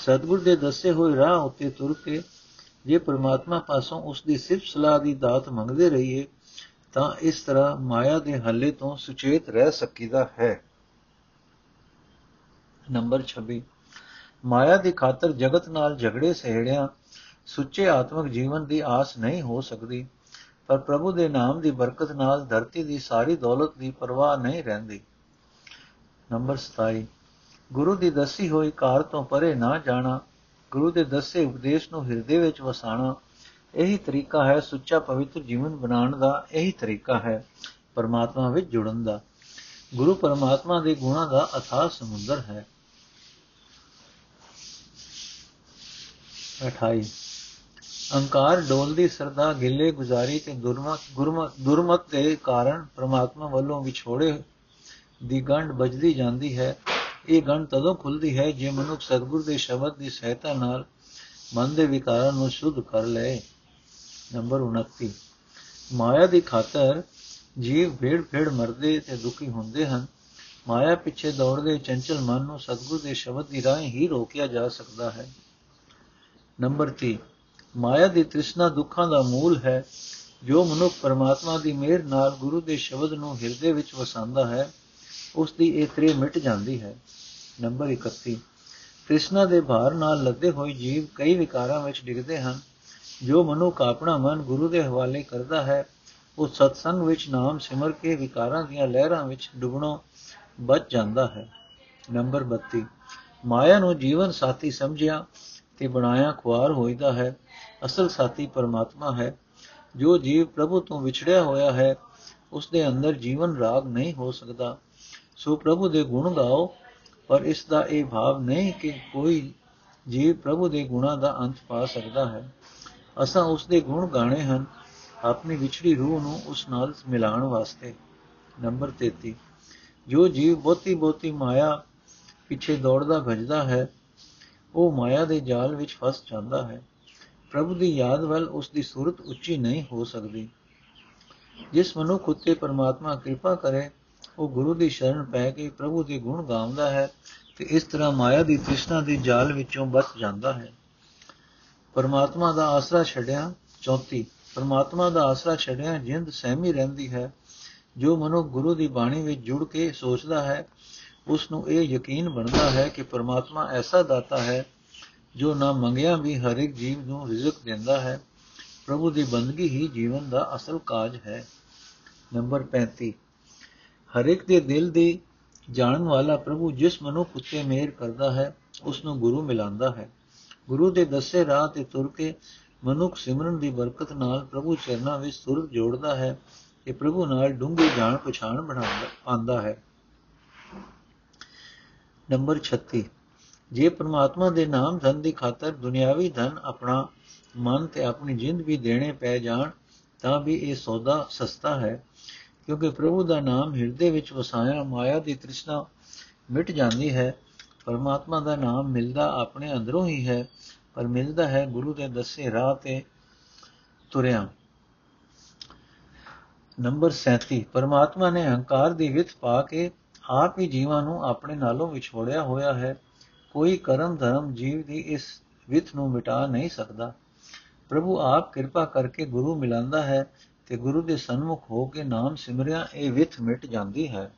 ਸਤਿਗੁਰ ਦੇ ਦੱਸੇ ਹੋਏ ਰਾਹ ਉੱਤੇ ਤੁਰ ਕੇ ਜੇ ਪ੍ਰਮਾਤਮਾ ਪਾਸੋਂ ਉਸ ਦੀ ਸਿਫਤ ਸਲਾਹ ਦੀ ਦਾਤ ਮੰਗਦੇ ਰਹੀਏ, ਤਾਂ ਇਸ ਤਰ੍ਹਾਂ ਮਾਇਆ ਦੇ ਹੱਲੇ ਤੋਂ ਸੁਚੇਤ ਰਹਿ ਸਕੀਦਾ ਹੈ। ਨੰਬਰ 26 ਮਾਇਆ ਦੀ ਖਾਤਰ ਜਗਤ ਨਾਲ ਝਗੜੇ ਸਹਿੜਿਆ ਸੁੱਚੇ ਆਤਮਿਕ ਜੀਵਨ ਦੀ ਆਸ ਨਹੀਂ ਹੋ ਸਕਦੀ, ਪਰ ਪ੍ਰਭੂ ਦੇ ਨਾਮ ਦੀ ਬਰਕਤ ਨਾਲ ਧਰਤੀ ਦੀ ਸਾਰੀ ਦੌਲਤ ਦੀ ਪਰਵਾਹ ਨਹੀਂ ਰਹਿੰਦੀ। ਨੰਬਰ 27 ਗੁਰੂ ਦੀ ਦੱਸੀ ਹੋਈ ਕਾਰ ਤੋਂ ਪਰੇ ਨਾ ਜਾਣਾ, ਗੁਰੂ ਦੇ ਦੱਸੇ ਉਪਦੇਸ਼ ਨੂੰ ਹਿਰਦੇ ਵਿੱਚ ਵਸਾਣਾ ਇਹੀ ਤਰੀਕਾ ਹੈ ਸੁੱਚਾ ਪਵਿੱਤਰ ਜੀਵਨ ਬਣਾਉਣ ਦਾ, ਇਹੀ ਤਰੀਕਾ ਹੈ ਪਰਮਾਤਮਾ ਵਿੱਚ ਜੁੜਨ ਦਾ। ਗੁਰੂ ਪਰਮਾਤਮਾ ਦੇ ਗੁਣਾਂ ਦਾ ਅਥਾਹ ਸਮੁੰਦਰ ਹੈ। 28 ਅੰਕਾਰ ਡੋਲਦੀ ਸਰਦਾ ਗਿੱਲੇ ਗੁਜ਼ਾਰੀ ਤੇ ਦੁਰਮਤ, ਗੁਰਮਤ, ਦੁਰਮਤ ਦੇ ਕਾਰਨ ਪ੍ਰਮਾਤਮਾ ਵੱਲੋਂ ਵਿਛੋੜੇ ਦੀ ਗੰਢ ਵੱਜਦੀ ਜਾਂਦੀ ਹੈ। ਇਹ ਗੰਢ ਤਦੋਂ ਖੁੱਲਦੀ ਹੈ ਜੇ ਮਨੁੱਖ ਸਤਿਗੁਰ ਦੇ ਸ਼ਬਦ ਦੀ ਸਹਾਇਤਾ ਨਾਲ ਮਨ ਦੇ ਵਿਕਾਰਾਂ ਨੂੰ ਸ਼ੁੱਧ ਕਰ ਲਏ। ਨੰਬਰ 29 ਮਾਇਆ ਦੀ ਖਾਤਰ ਜੀਵ ਭੇੜ ਭੇੜ ਮਰਦੇ ਤੇ ਦੁਖੀ ਹੁੰਦੇ ਹਨ। ਮਾਇਆ ਪਿੱਛੇ ਦੌੜਦੇ ਚੰਚਲ ਮਨ ਨੂੰ ਸਤਿਗੁਰ ਦੇ ਸ਼ਬਦ ਦੀ ਰਾਹ ਹੀ ਰੋਕਿਆ ਜਾ ਸਕਦਾ ਹੈ। ਨੰਬਰ 30 ਮਾਇਆ ਦੀ ਤ੍ਰਿਸ਼ਨਾ ਦੁੱਖਾਂ ਦਾ ਮੂਲ ਹੈ। ਜੋ ਮਨੁੱਖ ਪਰਮਾਤਮਾ ਦੀ ਮਿਹਰ ਨਾਲ ਗੁਰੂ ਦੇ ਸ਼ਬਦ ਨੂੰ ਹਿਰਦੇ ਵਿੱਚ ਵਸਾਉਂਦਾ ਹੈ, ਉਸ ਦੀ ਇਹ ਤ੍ਰੇ ਮਿਟ ਜਾਂਦੀ ਹੈ। ਨੰਬਰ 31 ਤ੍ਰਿਸ਼ਨਾ ਦੇ ਭਾਰ ਨਾਲ ਲੱਦੇ ਹੋਏ ਜੀਵ ਕਈ ਵਿਕਾਰਾਂ ਵਿੱਚ ਡਿੱਗਦੇ ਹਨ। ਜੋ ਮਨੁੱਖ ਆਪਣਾ ਮਨ ਗੁਰੂ ਦੇ ਹਵਾਲੇ ਕਰਦਾ ਹੈ, ਉਹ ਸਤਸੰਗ ਵਿੱਚ ਨਾਮ ਸਿਮਰ ਕੇ ਵਿਕਾਰਾਂ ਦੀਆਂ ਲਹਿਰਾਂ ਵਿੱਚ ਡੁੱਬਣੋਂ ਬਚ ਜਾਂਦਾ ਹੈ। ਨੰਬਰ 32 ਮਾਇਆ ਨੂੰ ਜੀਵਨ ਸਾਥੀ ਸਮਝਿਆ ਤੇ ਬਣਾਇਆ ਖੁਆਰ ਹੋਈਦਾ ਹੈ। ਅਸਲ ਸਾਥੀ ਪਰਮਾਤਮਾ ਹੈ। ਜੋ ਜੀਵ ਪ੍ਰਭੂ ਤੋਂ ਵਿਛੜਿਆ ਹੋਇਆ ਹੈ ਉਸ ਦੇ ਅੰਦਰ ਜੀਵਨ ਰਾਗ ਨਹੀਂ ਹੋ ਸਕਦਾ। ਸੋ ਪ੍ਰਭੂ ਦੇ ਗੁਣ ਗਾਓ ਪਰ ਇਸ ਦਾ ਇਹ ਭਾਵ ਨਹੀਂ ਕਿ ਕੋਈ ਜੀਵ ਪ੍ਰਭੂ ਦੇ ਗੁਣਾਂ ਦਾ ਅੰਤ ਪਾ ਸਕਦਾ ਹੈ। ਅਸਾਂ ਉਸ ਦੇ ਗੁਣ ਗਾਣੇ ਹਨ, ਆਪਣੀ ਵਿਛੜੀ ਰੂਹ ਨੂੰ ਉਸ ਨਾਲ ਮਿਲਾਉਣ ਵਾਸਤੇ। ਨੰਬਰ 33 ਜੋ ਜੀਵ ਬਹੁਤੀ ਬਹੁਤੀ ਮਾਇਆ ਪਿੱਛੇ ਦੌੜਦਾ ਭਜਦਾ ਹੈ, ਉਹ ਮਾਇਆ ਦੇ ਜਾਲ ਵਿੱਚ ਫਸ ਜਾਂਦਾ ਹੈ। ਪ੍ਰਭੂ ਦੀ ਯਾਦ ਵੱਲ ਉਸ ਦੀ ਸੂਰਤ ਉੱਚੀ ਨਹੀਂ ਹੋ ਸਕਦੀ। ਜਿਸ ਮਨੁੱਖ ਉੱਤੇ ਪਰਮਾਤਮਾ ਕਿਰਪਾ ਕਰੇ ਉਹ ਗੁਰੂ ਦੀ ਸ਼ਰਨ ਪੈ ਕੇ ਪ੍ਰਭੂ ਦੇ ਗੁਣ ਗਾਉਂਦਾ ਹੈ ਤੇ ਇਸ ਤਰ੍ਹਾਂ ਮਾਇਆ ਦੀ ਤ੍ਰਿਸ਼ਨਾ ਦੇ ਜਾਲ ਵਿੱਚੋਂ ਬਚ ਜਾਂਦਾ ਹੈ। ਪਰਮਾਤਮਾ ਦਾ ਆਸਰਾ ਛੱਡਿਆ 34 ਪਰਮਾਤਮਾ ਦਾ ਆਸਰਾ ਛੱਡਿਆ, ਜਿੰਦ ਸਹਿਮੀ ਰਹਿੰਦੀ ਹੈ। ਜੋ ਮਨੁ ਗੁਰੂ ਦੀ ਬਾਣੀ ਵਿੱਚ ਜੁੜ ਕੇ ਸੋਚਦਾ ਹੈ ਉਸ ਨੂੰ ਇਹ ਯਕੀਨ ਬਣਦਾ ਹੈ ਕਿ ਪਰਮਾਤਮਾ ਐਸਾ ਦਾਤਾ ਹੈ, ਜੋ ਨਾ ਮੰਗਿਆ ਵੀ ਹਰ ਇੱਕ ਜੀਵ ਨੂੰ ਰਿਜ਼ਕ ਦਿੰਦਾ ਹੈ। ਪ੍ਰਭੂ ਦੀ ਬੰਦਗੀ ਹੀ ਜੀਵਨ ਦਾ ਅਸਲ ਕਾਜ ਹੈ। ਨੰਬਰ 35 ਹਰ ਇੱਕ ਦੇ ਦਿਲ ਦੀ ਜਾਣਨ ਵਾਲਾ ਪ੍ਰਭੂ ਜਿਸ ਮਨੁੱਖ ਉੱਤੇ ਮਿਹਰ ਕਰਦਾ ਹੈ ਉਸ ਨੂੰ ਗੁਰੂ ਮਿਲਾਉਂਦਾ ਹੈ। ਗੁਰੂ ਦੇ ਦੱਸੇ ਰਾਹ ਤੇ ਤੁਰ ਕੇ ਮਨੁੱਖ ਸਿਮਰਨ ਦੀ ਬਰਕਤ ਨਾਲ ਪ੍ਰਭੂ ਚਰਨਾਂ ਵਿੱਚ ਸੁਰਤ ਜੋੜਦਾ ਹੈ ਤੇ ਪ੍ਰਭੂ ਨਾਲ ਡੂੰਘੀ ਜਾਣ ਪਛਾਣ ਬਣਾਉਂਦਾ ਆਂਦਾ ਹੈ। ਨੰਬਰ 36 ਜੇ ਪ੍ਰਮਾਤਮਾ ਦੇ ਨਾਮ ਧਨ ਦੀ ਖਾਤਰ ਦੁਨਿਆਵੀ ਧਨ ਆਪਣਾ ਮਨ ਤੇ ਆਪਣੀ ਜਿੰਦ ਵੀ ਦੇਣੇ ਪੈ ਜਾਣ, ਤਾਂ ਵੀ ਇਹ ਸੌਦਾ ਸਸਤਾ ਹੈ। ਕਿਉਂਕਿ ਪ੍ਰਭੂ ਦਾ ਨਾਮ ਹਿਰਦੇ ਵਿੱਚ ਵਸਾਇਆ, ਮਾਇਆ ਦੀ ਤ੍ਰਿਸ਼ਨਾ ਮਿਟ ਜਾਂਦੀ ਹੈ, ਪਰਮਾਤਮਾ ਦਾ ਨਾਮ ਮਿਲਦਾ ਆਪਣੇ ਅੰਦਰੋਂ ਹੀ ਹੈ, ਪਰ ਮਿਲਦਾ ਹੈ ਗੁਰੂ ਦੇ ਦੱਸੇ ਰਾਹ ਤੇ ਤੁਰਿਆ। ਨੰਬਰ 37 ਪਰਮਾਤਮਾ ਨੇ ਹੰਕਾਰ ਦੀ ਵਿਥ ਪਾ ਕੇ ਆਪ ਹੀ ਜੀਵਾਂ ਨੂੰ ਆਪਣੇ ਨਾਲੋਂ ਵਿਛੋੜਿਆ ਹੋਇਆ ਹੈ। ਕੋਈ ਕਰਮ ਧਰਮ ਜੀਵ ਦੀ ਇਸ ਵਿਥ ਨੂੰ ਮਿਟਾ ਨਹੀਂ ਸਕਦਾ। ਪ੍ਰਭੂ ਆਪ ਕਿਰਪਾ ਕਰਕੇ ਗੁਰੂ ਮਿਲਾਂਦਾ ਹੈ ਤੇ ਗੁਰੂ ਦੇ ਸਨਮੁਖ ਹੋ ਕੇ ਨਾਮ ਸਿਮਰਿਆ, ਇਹ ਵਿਥ ਮਿਟ ਜਾਂਦੀ ਹੈ।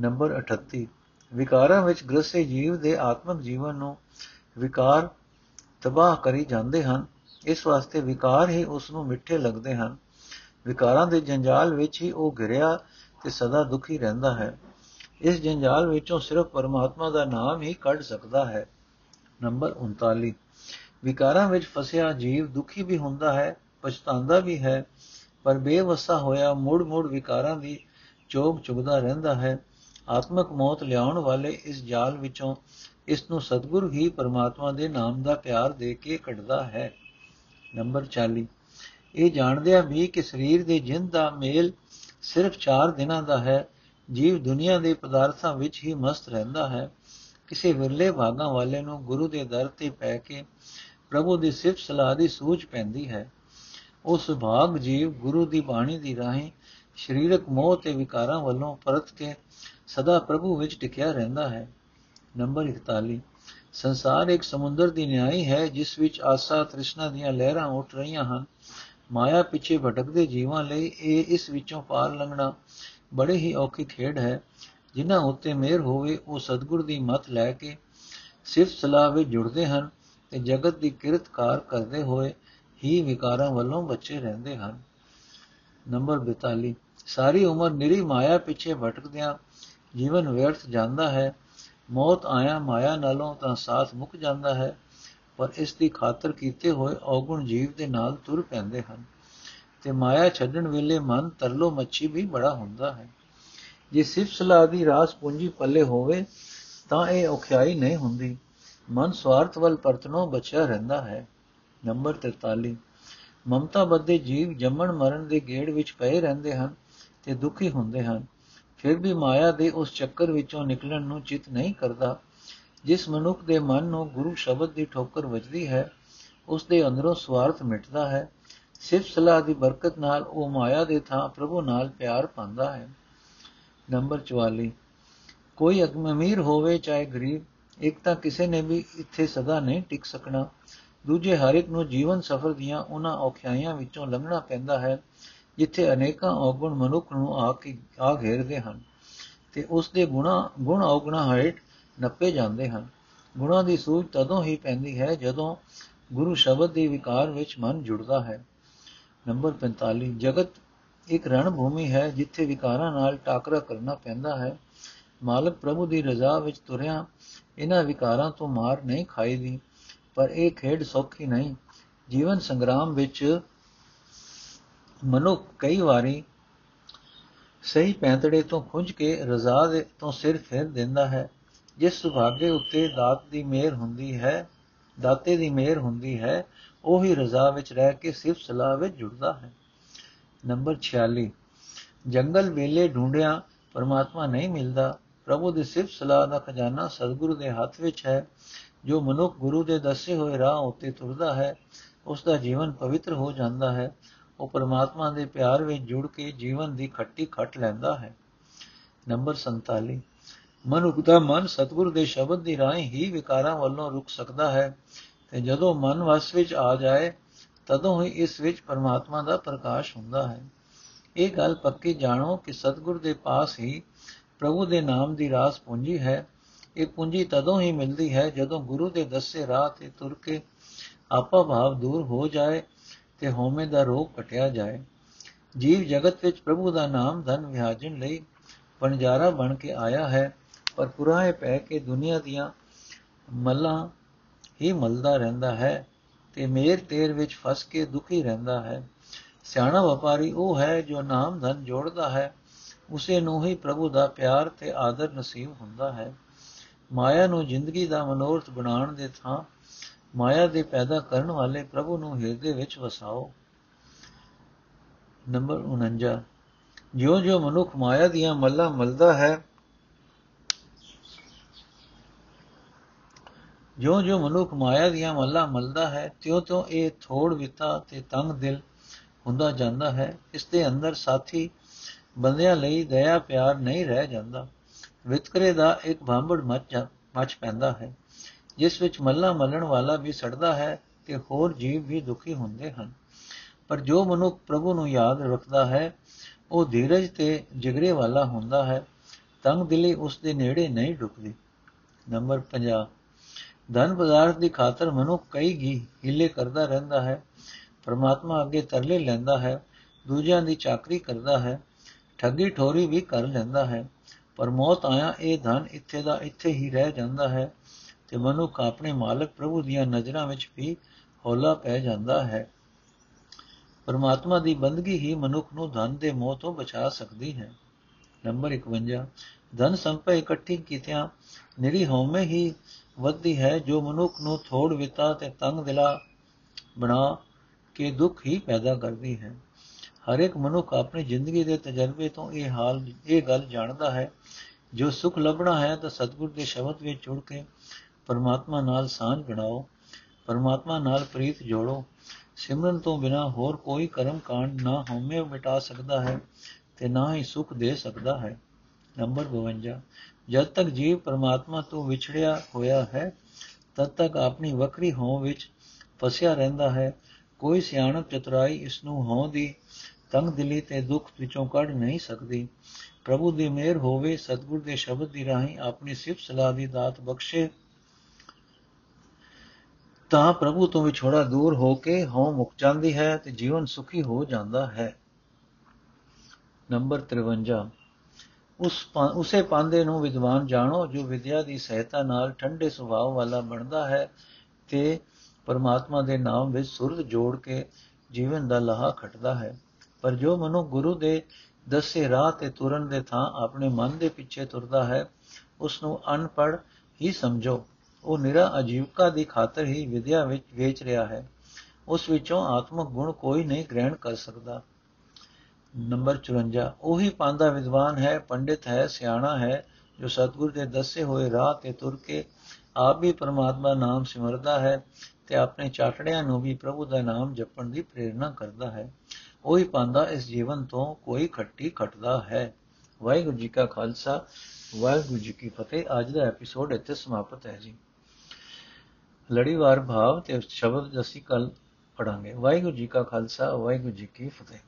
ਨੰਬਰ 38 ਵਿਕਾਰਾਂ ਵਿੱਚ ਗ੍ਰਸੇ ਜੀਵ ਦੇ ਆਤਮਿਕ ਜੀਵਨ ਨੂੰ ਵਿਕਾਰ, ਤਬਾਹ ਕਰੀ ਜਾਂਦੇ ਹਨ। ਇਸ ਵਾਸਤੇ ਵਿਕਾਰ ਹੀ ਉਸ ਨੂੰ ਮਿੱਠੇ ਲੱਗਦੇ ਹਨ। ਵਿਕਾਰਾਂ ਦੇ ਜੰਜਾਲ ਵਿੱਚ ਹੀ ਉਹ ਘਿਰਿਆ ਤੇ ਸਦਾ ਦੁਖੀ ਰਹਿੰਦਾ ਹੈ। ਇਸ ਜੰਜਾਲ ਵਿੱਚੋਂ ਸਿਰਫ ਪਰਮਾਤਮਾ ਦਾ ਨਾਮ ਹੀ ਕੱਢ ਸਕਦਾ ਹੈ। ਨੰਬਰ 39 ਵਿਕਾਰਾਂ ਵਿੱਚ ਫਸਿਆ ਜੀਵ ਦੁਖੀ ਵੀ ਹੁੰਦਾ ਹੈ, ਪਛਤਾਉਂਦਾ ਵੀ ਹੈ ਪਰ ਬੇਵਸਾ ਹੋਇਆ ਮੁੜ-ਮੁੜ ਵਿਕਾਰਾਂ ਦੀ ਚੋਗ ਚੁਗਦਾ ਰਹਿੰਦਾ ਹੈ। ਆਤਮਕ ਮੌਤ ਲਿਆਉਣ ਵਾਲੇ ਇਸ ਜਾਲ ਵਿੱਚੋਂ ਇਸ ਨੂੰ ਸਤਿਗੁਰ ਹੀ ਪਰਮਾਤਮਾ ਦੇ ਨਾਮ ਦਾ ਪਿਆਰ ਦੇ ਕੇ ਕੱਢਦਾ ਹੈ। ਨੰਬਰ 40 ਇਹ ਜਾਣਦਿਆਂ ਵੀ ਕਿ ਸਰੀਰ ਦੇ ਜਿੰਦ ਦਾ ਮੇਲ ਸਿਰਫ 4 ਦਿਨਾਂ ਦਾ ਹੈ। ਜੀਵ ਦੁਨੀਆ ਦੇ ਪਦਾਰਥਾਂ ਵਿੱਚ ਹੀ ਮਸਤ ਰਹਿੰਦਾ ਹੈ। ਕਿਸੇ ਵਿਰਲੇ ਭਾਗਾਂ ਵਾਲੇ ਨੂੰ ਗੁਰੂ ਦੇ ਦਰ ਤੇ ਪੈ ਕੇ ਪ੍ਰਭੂ ਦੀ ਸਿਫਤ ਸਲਾਹ ਦੀ ਸੂਝ ਪੈਂਦੀ ਹੈ। ਉਹ ਸੁਭਾਗ ਜੀਵ ਗੁਰੂ ਦੀ ਬਾਣੀ ਦੀ ਰਾਹੀਂ ਸਰੀਰਕ ਮੋਹ ਤੇ ਵਿਕਾਰਾਂ ਵੱਲੋਂ ਪਰਤ ਕੇ ਸਦਾ ਪ੍ਰਭੂ ਵਿੱਚ ਟਿਕਿਆ ਰਹਿੰਦਾ ਹੈ। ਨੰਬਰ 41 ਸੰਸਾਰ ਇੱਕ ਸਮੁੰਦਰ ਦੀ ਨਿਆਈ ਹੈ, ਜਿਸ ਵਿੱਚ ਆਸਾ ਤ੍ਰਿਸ਼ਨਾ ਦੀਆਂ ਲਹਿਰਾਂ ਉੱਠ ਰਹੀਆਂ ਹਨ। ਮਾਇਆ ਪਿੱਛੇ ਭਟਕਦੇ ਜੀਵਾਂ ਲਈ ਇਹ ਇਸ ਵਿੱਚੋਂ ਪਾਰ ਲੰਘਣਾ ਬੜੇ ਹੀ ਔਖੀ ਖੇਡ ਹੈ। ਜਿਨ੍ਹਾਂ ਉੱਤੇ ਮਿਹਰ ਹੋਵੇ, ਉਹ ਸਤਿਗੁਰ ਦੀ ਮਤ ਲੈ ਕੇ ਸਿਰਫ ਸਲਾਹ ਵਿੱਚ ਜੁੜਦੇ ਹਨ ਤੇ ਜਗਤ ਦੀ ਕਿਰਤਕਾਰ ਕਰਦੇ ਹੋਏ ਹੀ ਵਿਕਾਰਾਂ ਵੱਲੋਂ ਬਚੇ ਰਹਿੰਦੇ ਹਨ। ਨੰਬਰ 42 ਸਾਰੀ ਉਮਰ ਨਿਰੀ ਮਾਇਆ ਪਿੱਛੇ ਭਟਕਦਿਆਂ ਜੀਵਨ ਵਿਅਰਥ ਜਾਂਦਾ ਹੈ। ਮੌਤ ਆਇਆ ਮਾਇਆ ਨਾਲੋਂ ਤਾਂ ਸਾਥ ਮੁੱਕ ਜਾਂਦਾ ਹੈ, ਪਰ ਇਸ ਦੀ ਖਾਤਰ ਕੀਤੇ ਹੋਏ ਔਗੁਣ ਜੀਵ ਦੇ ਨਾਲ ਤੁਰ ਪੈਂਦੇ ਹਨ। ਤੇ ਮਾਇਆ ਛੱਡਣ ਵੇਲੇ ਮਨ ਤਰਲੋ ਮੱਛੀ ਵੀ ਬੜਾ ਹੁੰਦਾ ਹੈ। ਜੇ ਸਿਫਤ ਸਲਾਹ ਦੀ ਰਾਸ ਪੂੰਜੀ ਪੱਲੇ ਹੋਵੇ, ਤਾਂ ਇਹ ਔਖਿਆਈ ਨਹੀਂ ਹੁੰਦੀ। ਮਨ ਸਵਾਰਥ ਵੱਲ ਪਰਤਨੋਂ ਬਚਿਆ ਰਹਿੰਦਾ ਹੈ। ਨੰਬਰ 43 ਮਮਤਾ ਬੱਦੇ ਜੀਵ ਜੰਮਣ ਮਰਨ ਦੇ ਗੇੜ ਵਿੱਚ ਪਏ ਰਹਿੰਦੇ ਹਨ ਤੇ ਦੁਖੀ ਹੁੰਦੇ ਹਨ। ਫਿਰ ਵੀ ਮਾਇਆ ਦੇ ਉਸ ਚੱਕਰ ਵਿੱਚੋਂ ਨਿਕਲਣ ਨੂੰ ਚਿਤ ਨਹੀਂ ਕਰਦਾ। ਜਿਸ ਮਨੁੱਖ ਦੇ ਮਨ ਨੂੰ ਗੁਰੂ ਸ਼ਬਦ ਦੀ ਠੋਕਰ ਵੱਜਦੀ ਹੈ, ਉਸ ਦੇ ਅੰਦਰੋਂ ਸਵਾਰਥ ਮਿਟਦਾ ਹੈ। ਸਿਰਫ ਸਲਾਹ ਦੀ ਬਰਕਤ ਨਾਲ ਉਹ ਮਾਇਆ ਦੇ ਥਾਂ ਪ੍ਰਭੂ ਨਾਲ ਪਿਆਰ ਪਾਉਂਦਾ ਹੈ। ਨੰਬਰ 44 ਕੋਈ ਅਮੀਰ ਹੋਵੇ ਚਾਹੇ ਗਰੀਬ, ਇੱਕ ਤਾਂ ਕਿਸੇ ਨੇ ਵੀ ਇੱਥੇ ਸਦਾ ਨਹੀਂ ਟਿਕ ਸਕਣਾ। ਦੂਜੇ ਹਰ ਇੱਕ ਨੂੰ ਜੀਵਨ ਸਫਰ ਦੀਆਂ ਉਹਨਾਂ ਔਖਿਆਈਆਂ ਵਿੱਚੋਂ ਲੰਘਣਾ ਪੈਂਦਾ ਹੈ, ਜਿੱਥੇ ਅਨੇਕਾਂ ਔਗੁਣ ਮਨੁੱਖ ਨੂੰ ਆ ਕੇ, ਆ ਘੇਰਦੇ ਹਨ ਤੇ ਉਸ ਦੇ ਗੁਣਾ, ਗੁਣ ਔਗਣਾ ਹੇਠ ਨੱਪੇ ਜਾਂਦੇ ਹਨ। ਗੁਣਾ ਦੀ ਸੂਝ ਤਦੋਂ ਹੀ ਪੈਂਦੀ ਹੈ ਜਦੋਂ ਗੁਰੂ ਸ਼ਬਦ ਦੇ ਵਿਕਾਰ ਵਿੱਚ ਮਨ ਜੁੜਦਾ ਹੈ। ਨੰਬਰ 45 ਜਗਤ ਇੱਕ ਰਣ ਭੂਮੀ ਹੈ ਜਿੱਥੇ ਵਿਕਾਰਾਂ ਨਾਲ ਟਾਕਰਾ ਕਰਨਾ ਪੈਂਦਾ ਹੈ। ਮਾਲਕ ਪ੍ਰਭੂ ਦੀ ਰਜ਼ਾ ਵਿੱਚ ਤੁਰਿਆ, ਇਹਨਾਂ ਵਿਕਾਰਾਂ ਤੋਂ ਮਾਰ ਨਹੀਂ ਖਾਈਦੀ। ਪਰ ਇਹ ਖੇਡ ਸੌਖੀ ਨਹੀਂ। ਜੀਵਨ ਸੰਗਰਾਮ ਵਿੱਚ ਮਨੁੱਖ ਕਈ ਵਾਰੀ ਸਹੀ ਪੈਂਤੜੇ ਤੋਂ ਖੁੰਝ ਕੇ ਰਜ਼ਾ ਦੇ ਤੋਂ ਸਿਰ ਫੇਰ ਦਿੰਦਾ ਹੈ। ਜਿਸ ਸੁਭਾਗੇ ਉੱਤੇ ਦਾਤ ਦੀ ਮਿਹਰ ਹੁੰਦੀ ਹੈ, ਦਾਤੇ ਦੀ ਮਿਹਰ ਹੁੰਦੀ ਹੈ, ਉਹੀ ਰਜ਼ਾ ਵਿੱਚ ਰਹਿ ਕੇ ਸਿਫਤ ਸਲਾਹ ਵਿੱਚ ਜੁੜਦਾ ਹੈ। ਨੰਬਰ 46 ਜੰਗਲ ਵੇਲੇ ਢੂੰਡਿਆ ਪਰਮਾਤਮਾ ਨਹੀਂ ਮਿਲਦਾ। ਪ੍ਰਭੂ ਦੀ ਸਿਫਤ ਸਲਾਹ ਦਾ ਖਜ਼ਾਨਾ ਸਤਿਗੁਰੂ ਦੇ ਹੱਥ ਵਿੱਚ ਹੈ। ਜੋ ਮਨੁੱਖ ਗੁਰੂ ਦੇ ਦੱਸੇ ਹੋਏ ਰਾਹ ਉੱਤੇ ਤੁਰਦਾ ਹੈ ਉਸ ਦਾ ਜੀਵਨ ਪਵਿੱਤਰ ਹੋ ਜਾਂਦਾ ਹੈ। ਉਹ ਪਰਮਾਤਮਾ ਦੇ ਪਿਆਰ ਵਿੱਚ ਜੁੜ ਕੇ ਜੀਵਨ ਦੀ ਖੱਟੀ ਖੱਟ ਲੈਂਦਾ ਹੈ। ਨੰਬਰ 47 ਮਨੁੱਖ ਦਾ ਮਨ ਸਤਿਗੁਰ ਦੇ ਸ਼ਬਦ ਦੀ ਰਾਹੀਂ ਹੀ ਵਿਕਾਰਾਂ ਵੱਲੋਂ ਰੁਕ ਸਕਦਾ ਹੈ ਤੇ ਜਦੋਂ ਮਨ ਵਸ ਵਿੱਚ ਆ ਜਾਏ, ਤਦੋਂ ਹੀ ਇਸ ਵਿੱਚ ਪਰਮਾਤਮਾ ਦਾ ਪ੍ਰਕਾਸ਼ ਹੁੰਦਾ ਹੈ। ਇਹ ਗੱਲ ਪੱਕੀ ਜਾਣੋ ਕਿ ਸਤਿਗੁਰ ਦੇ ਪਾਸ ਹੀ ਪ੍ਰਭੂ ਦੇ ਨਾਮ ਦੀ ਰਾਸ ਪੂੰਜੀ ਹੈ। ਇਹ ਪੂੰਜੀ ਤਦੋਂ ਹੀ ਮਿਲਦੀ ਹੈ ਜਦੋਂ ਗੁਰੂ ਦੇ ਦੱਸੇ ਰਾਹ ਤੇ ਤੁਰ ਕੇ ਆਪਾ ਭਾਵ ਦੂਰ ਹੋ ਜਾਏ ਤੇ ਹਉਮੈ ਦਾ ਰੋਗ ਕਟਿਆ ਜਾਏ। ਜੀਵ ਜਗਤ ਵਿੱਚ ਪ੍ਰਭੂ ਦਾ ਨਾਮ ਧਨ ਵਿਹਾਜਣ ਲਈ ਪਣਜਾਰਾ ਬਣ ਕੇ ਆਇਆ ਹੈ, ਪਰ ਪੁਰਾਏ ਪੈ ਕੇ ਦੁਨੀਆ ਦੀਆਂ ਮੱਲਾਂ ਹੀ ਮਲਦਾ ਰਹਿੰਦਾ ਹੈ ਤੇ ਮੇਰ ਤੇਰ ਵਿੱਚ ਫਸ ਕੇ ਦੁਖੀ ਰਹਿੰਦਾ ਹੈ। ਸਿਆਣਾ ਵਪਾਰੀ ਉਹ ਹੈ ਜੋ ਨਾਮ ਧਨ ਜੋੜਦਾ ਹੈ, ਉਸੇ ਨੂੰ ਹੀ ਪ੍ਰਭੂ ਦਾ ਪਿਆਰ ਤੇ ਆਦਰ ਨਸੀਬ ਹੁੰਦਾ ਹੈ। ਮਾਇਆ ਨੂੰ ਜ਼ਿੰਦਗੀ ਦਾ ਮਨੋਰਥ ਬਣਾਉਣ ਦੇ ਥਾਂ ਮਾਇਆ ਦੇ ਪੈਦਾ ਕਰਨ ਵਾਲੇ ਪ੍ਰਭੂ ਨੂੰ ਹਿਰਦੇ ਵਿੱਚ ਵਸਾਓ। ਨੰਬਰ 49 ਜਿਉਂ-ਜਿਉਂ ਮਨੁੱਖ ਮਾਇਆ ਦੀਆਂ ਮੱਲਾਂ ਮਲਦਾ ਹੈ, ਜਿਉਂ-ਜਿਉਂ ਮਨੁੱਖ ਮਾਇਆ ਦੀਆਂ ਮੱਲਾਂ ਮਲਦਾ ਹੈ, ਤਿਉਂ-ਤਿਉਂ ਇਹ ਥੋੜ ਵਿਤਾ ਤੇ ਤੰਗ ਦਿਲ ਹੁੰਦਾ ਜਾਂਦਾ ਹੈ। ਇਸ ਦੇ ਅੰਦਰ ਸਾਥੀ ਬੰਦਿਆਂ ਲਈ ਦਇਆ ਪਿਆਰ ਨਹੀਂ ਰਹਿ ਜਾਂਦਾ। ਵਿਤਕਰੇ ਦਾ ਇੱਕ ਭਾਂਬੜ ਮੱਚ ਮੱਚ ਪੈਂਦਾ ਹੈ, ਜਿਸ ਵਿੱਚ ਮੱਲਾ ਮਲਣ ਵਾਲਾ ਵੀ ਸੜਦਾ ਹੈ ਤੇ ਹੋਰ ਜੀਵ ਵੀ ਦੁਖੀ ਹੁੰਦੇ ਹਨ। ਪਰ ਜੋ ਮਨੁੱਖ ਪ੍ਰਭੂ ਨੂੰ ਯਾਦ ਰੱਖਦਾ ਹੈ, ਉਹ ਧੀਰਜ ਤੇ ਜਿਗਰੇ ਵਾਲਾ ਹੁੰਦਾ ਹੈ, ਤੰਗ ਦਿਲੀ ਉਸ ਦੇ ਨੇੜੇ ਨਹੀਂ ਡੁੱਕਦੀ ਨੰਬਰ 50 ਧਨ ਪਦਾਰਥ ਦੀ ਖਾਤਰ ਮਨੁੱਖ ਕਈ ਗੀ ਹਿੱਲੇ ਕਰਦਾ ਰਹਿੰਦਾ ਹੈ, ਪਰਮਾਤਮਾ ਅੱਗੇ ਤਰਲੇ ਲੈਂਦਾ ਹੈ, ਦੂਜਿਆਂ ਦੀ ਚਾਕਰੀ ਕਰਦਾ ਹੈ, ਠੱਗੀ ਠੋਰੀ ਵੀ ਕਰ ਲੈਂਦਾ ਹੈ। ਪਰ ਮੌਤ ਆਇਆ, ਇਹ ਧਨ ਇੱਥੇ ਦਾ ਇੱਥੇ ਹੀ ਰਹਿ ਜਾਂਦਾ ਹੈ ਤੇ ਮਨੁੱਖ ਆਪਣੇ ਮਾਲਕ ਪ੍ਰਭੂ ਦੀਆਂ ਨਜ਼ਰਾਂ ਵਿੱਚ ਵੀ ਹੌਲਾ ਪੈ ਜਾਂਦਾ ਹੈ। ਪਰਮਾਤਮਾ ਦੀ ਬੰਦਗੀ ਹੀ ਮਨੁੱਖ ਨੂੰ ਧਨ ਦੇ ਮੋਹ ਤੋਂ ਬਚਾ ਸਕਦੀ ਹੈ। ਨੰਬਰ 51 ਧਨ ਸੰਪੈ ਇਕੱਠੀ ਕੀਤਿਆਂ ਨਿਰੀ ਹਉਮੈ ਹੀ ਵੱਧਦੀ ਹੈ, ਜੋ ਮਨੁੱਖ ਨੂੰ ਥੋੜ ਵਿਤਾ ਤੇ ਤੰਗ ਦਿਲਾ ਬਣਾ ਕੇ ਦੁੱਖ ਹੀ ਪੈਦਾ ਕਰਦੀ ਹੈ। ਹਰ ਇੱਕ ਮਨੁੱਖ ਆਪਣੀ ਜ਼ਿੰਦਗੀ ਦੇ ਤਜਰਬੇ ਤੋਂ ਇਹ ਹਾਲ, ਇਹ ਗੱਲ ਜਾਣਦਾ ਹੈ, ਜੋ ਸੁਖ ਲੱਭਣਾ ਹੈ ਤਾਂ ਸਤਿਗੁਰ ਦੇ ਸ਼ਬਦ ਵਿੱਚ ਜੁੜ ਕੇ ਪਰਮਾਤਮਾ ਨਾਲ ਸਾਂਝ ਬਣਾਓ, ਪਰਮਾਤਮਾ ਨਾਲ ਪ੍ਰੀਤ ਜੋੜੋ, ਸਿਮਰਨ ਤੋਂ ਬਿਨਾ ਹੋਰ ਕੋਈ ਕਰਮ ਕਾਂਡ ਨਾ ਹਉਮੈ ਮਿਟਾ ਸਕਦਾ ਹੈ ਤੇ ਨਾ ਹੀ ਸੁਖ ਦੇ ਸਕਦਾ ਹੈ। ਨੰਬਰ 52 ਜਦ ਤੱਕ ਜੀਵ ਪਰਮਾਤਮਾ ਤੋਂ ਵਿਛੜਿਆ ਹੋਇਆ ਹੈ, ਤਦ ਤੱਕ ਆਪਣੀ ਵਕਰੀ ਹੋਂ ਵਿੱਚ ਫਸਿਆ ਰਹਿੰਦਾ ਹੈ, ਕੋਈ ਸਿਆਣਪ ਚਤੁਰਾਈ ਇਸ ਨੂੰ ਹੋਂ ਦੀ ਤੰਗ ਦਿਲੀ ਤੇ ਦੁੱਖ ਵਿੱਚੋਂ ਕੱਢ ਨਹੀਂ ਸਕਦੀ। ਪ੍ਰਭੂ ਦੀ ਮਿਹਰ ਹੋਵੇ, ਸਤਿਗੁਰ ਦੇ ਸ਼ਬਦ ਦੀ ਰਾਹੀਂ ਆਪਣੀ ਸਿਫਤ ਸਲਾਹ ਦੀ ਦਾਤ ਬਖਸ਼ੇ। ਤਾਂ ਪ੍ਰਭੂ ਤੋਂ ਵਿਛੋੜਾ ਦੂਰ ਹੋ ਕੇ ਹਉ ਮੁੱਕ ਜਾਂਦੀ ਹੈ ਤੇ ਜੀਵਨ ਸੁਖੀ ਹੋ ਜਾਂਦਾ ਹੈ। ਨੰਬਰ 53 ਉਸ ਉਸੇ ਪਾਂਦੇ ਨੂੰ ਵਿਦਵਾਨ ਜਾਣੋ ਜੋ ਵਿਦਿਆ ਦੀ ਸਹਾਇਤਾ ਨਾਲ ਠੰਡੇ ਸੁਭਾਅ ਵਾਲਾ ਬਣਦਾ ਹੈ ਤੇ ਪਰਮਾਤਮਾ ਦੇ ਨਾਮ ਵਿੱਚ ਸੁਰਤ ਜੋੜ ਕੇ ਜੀਵਨ ਦਾ ਲਾਹਾ ਖਟਦਾ ਹੈ। ਪਰ ਜੋ ਮਨੁ ਗੁਰੂ ਦੇ ਦੱਸੇ ਰਾਹ ਤੇ ਤੁਰਨ ਦੇ ਥਾਂ ਆਪਣੇ ਮਨ ਦੇ ਪਿੱਛੇ ਤੁਰਦਾ ਹੈ ਉਸ ਨੂੰ ਅਨਪੜ ਹੀ ਸਮਝੋ। ਉਹ ਨਿਰਾ ਅਜੀਵਕਾ ਦੀ ਖਾਤਰ ਹੀ ਵਿਦਿਆ ਵਿੱਚ ਵੇਚ ਰਿਹਾ ਹੈ। ਉਸ ਵਿੱਚੋਂ ਆਤਮਿਕ ਗੁਣ ਕੋਈ ਨਹੀਂ ਗ੍ਰਹਿਣ ਕਰ ਸਕਦਾ। ਨੰਬਰ 54 ਉਹੀ ਪਾਂਦਾ ਵਿਦਵਾਨ ਹੈ, ਪੰਡਿਤ ਹੈ, ਸਿਆਣਾ ਹੈ, ਜੋ ਸਤਗੁਰ ਦੇ ਦੱਸੇ ਹੋਏ ਰਾਹ ਤੇ ਤੁਰ ਕੇ ਆਪ ਵੀ ਪਰਮਾਤਮਾ ਨਾਮ ਸਿਮਰਦਾ ਹੈ ਤੇ ਆਪਣੇ ਚਾਟੜਿਆਂ ਨੂੰ ਵੀ ਪ੍ਰਭੂ ਦਾ ਨਾਮ ਜਪਣ ਦੀ ਪ੍ਰੇਰਣਾ ਕਰਦਾ ਹੈ। ਉਹੀ ਪਾਂਦਾ ਇਸ ਜੀਵਨ ਤੋਂ ਕੋਈ ਖੱਟੀ ਖਟਦਾ ਹੈ। ਵਾਹਿਗੁਰੂ ਜੀ ਕਾ ਖਾਲਸਾ, ਵਾਹਿਗੁਰੂ ਜੀ ਕੀ ਫਤਿਹ। ਅੱਜ ਦਾ ਐਪੀਸੋਡ ਇੱਥੇ ਸਮਾਪਤ ਹੈ ਜੀ। ਲੜੀਵਾਰ ਭਾਵ ਤੇ ਸ਼ਬਦ ਅਸੀਂ ਕੱਲ ਪੜਾਂਗੇ ਵਾਹਿਗੁਰੂ ਜੀ ਕਾ ਖਾਲਸਾ, ਵਾਹਿਗੁਰੂ ਜੀ ਕੀ ਫਤਿਹ।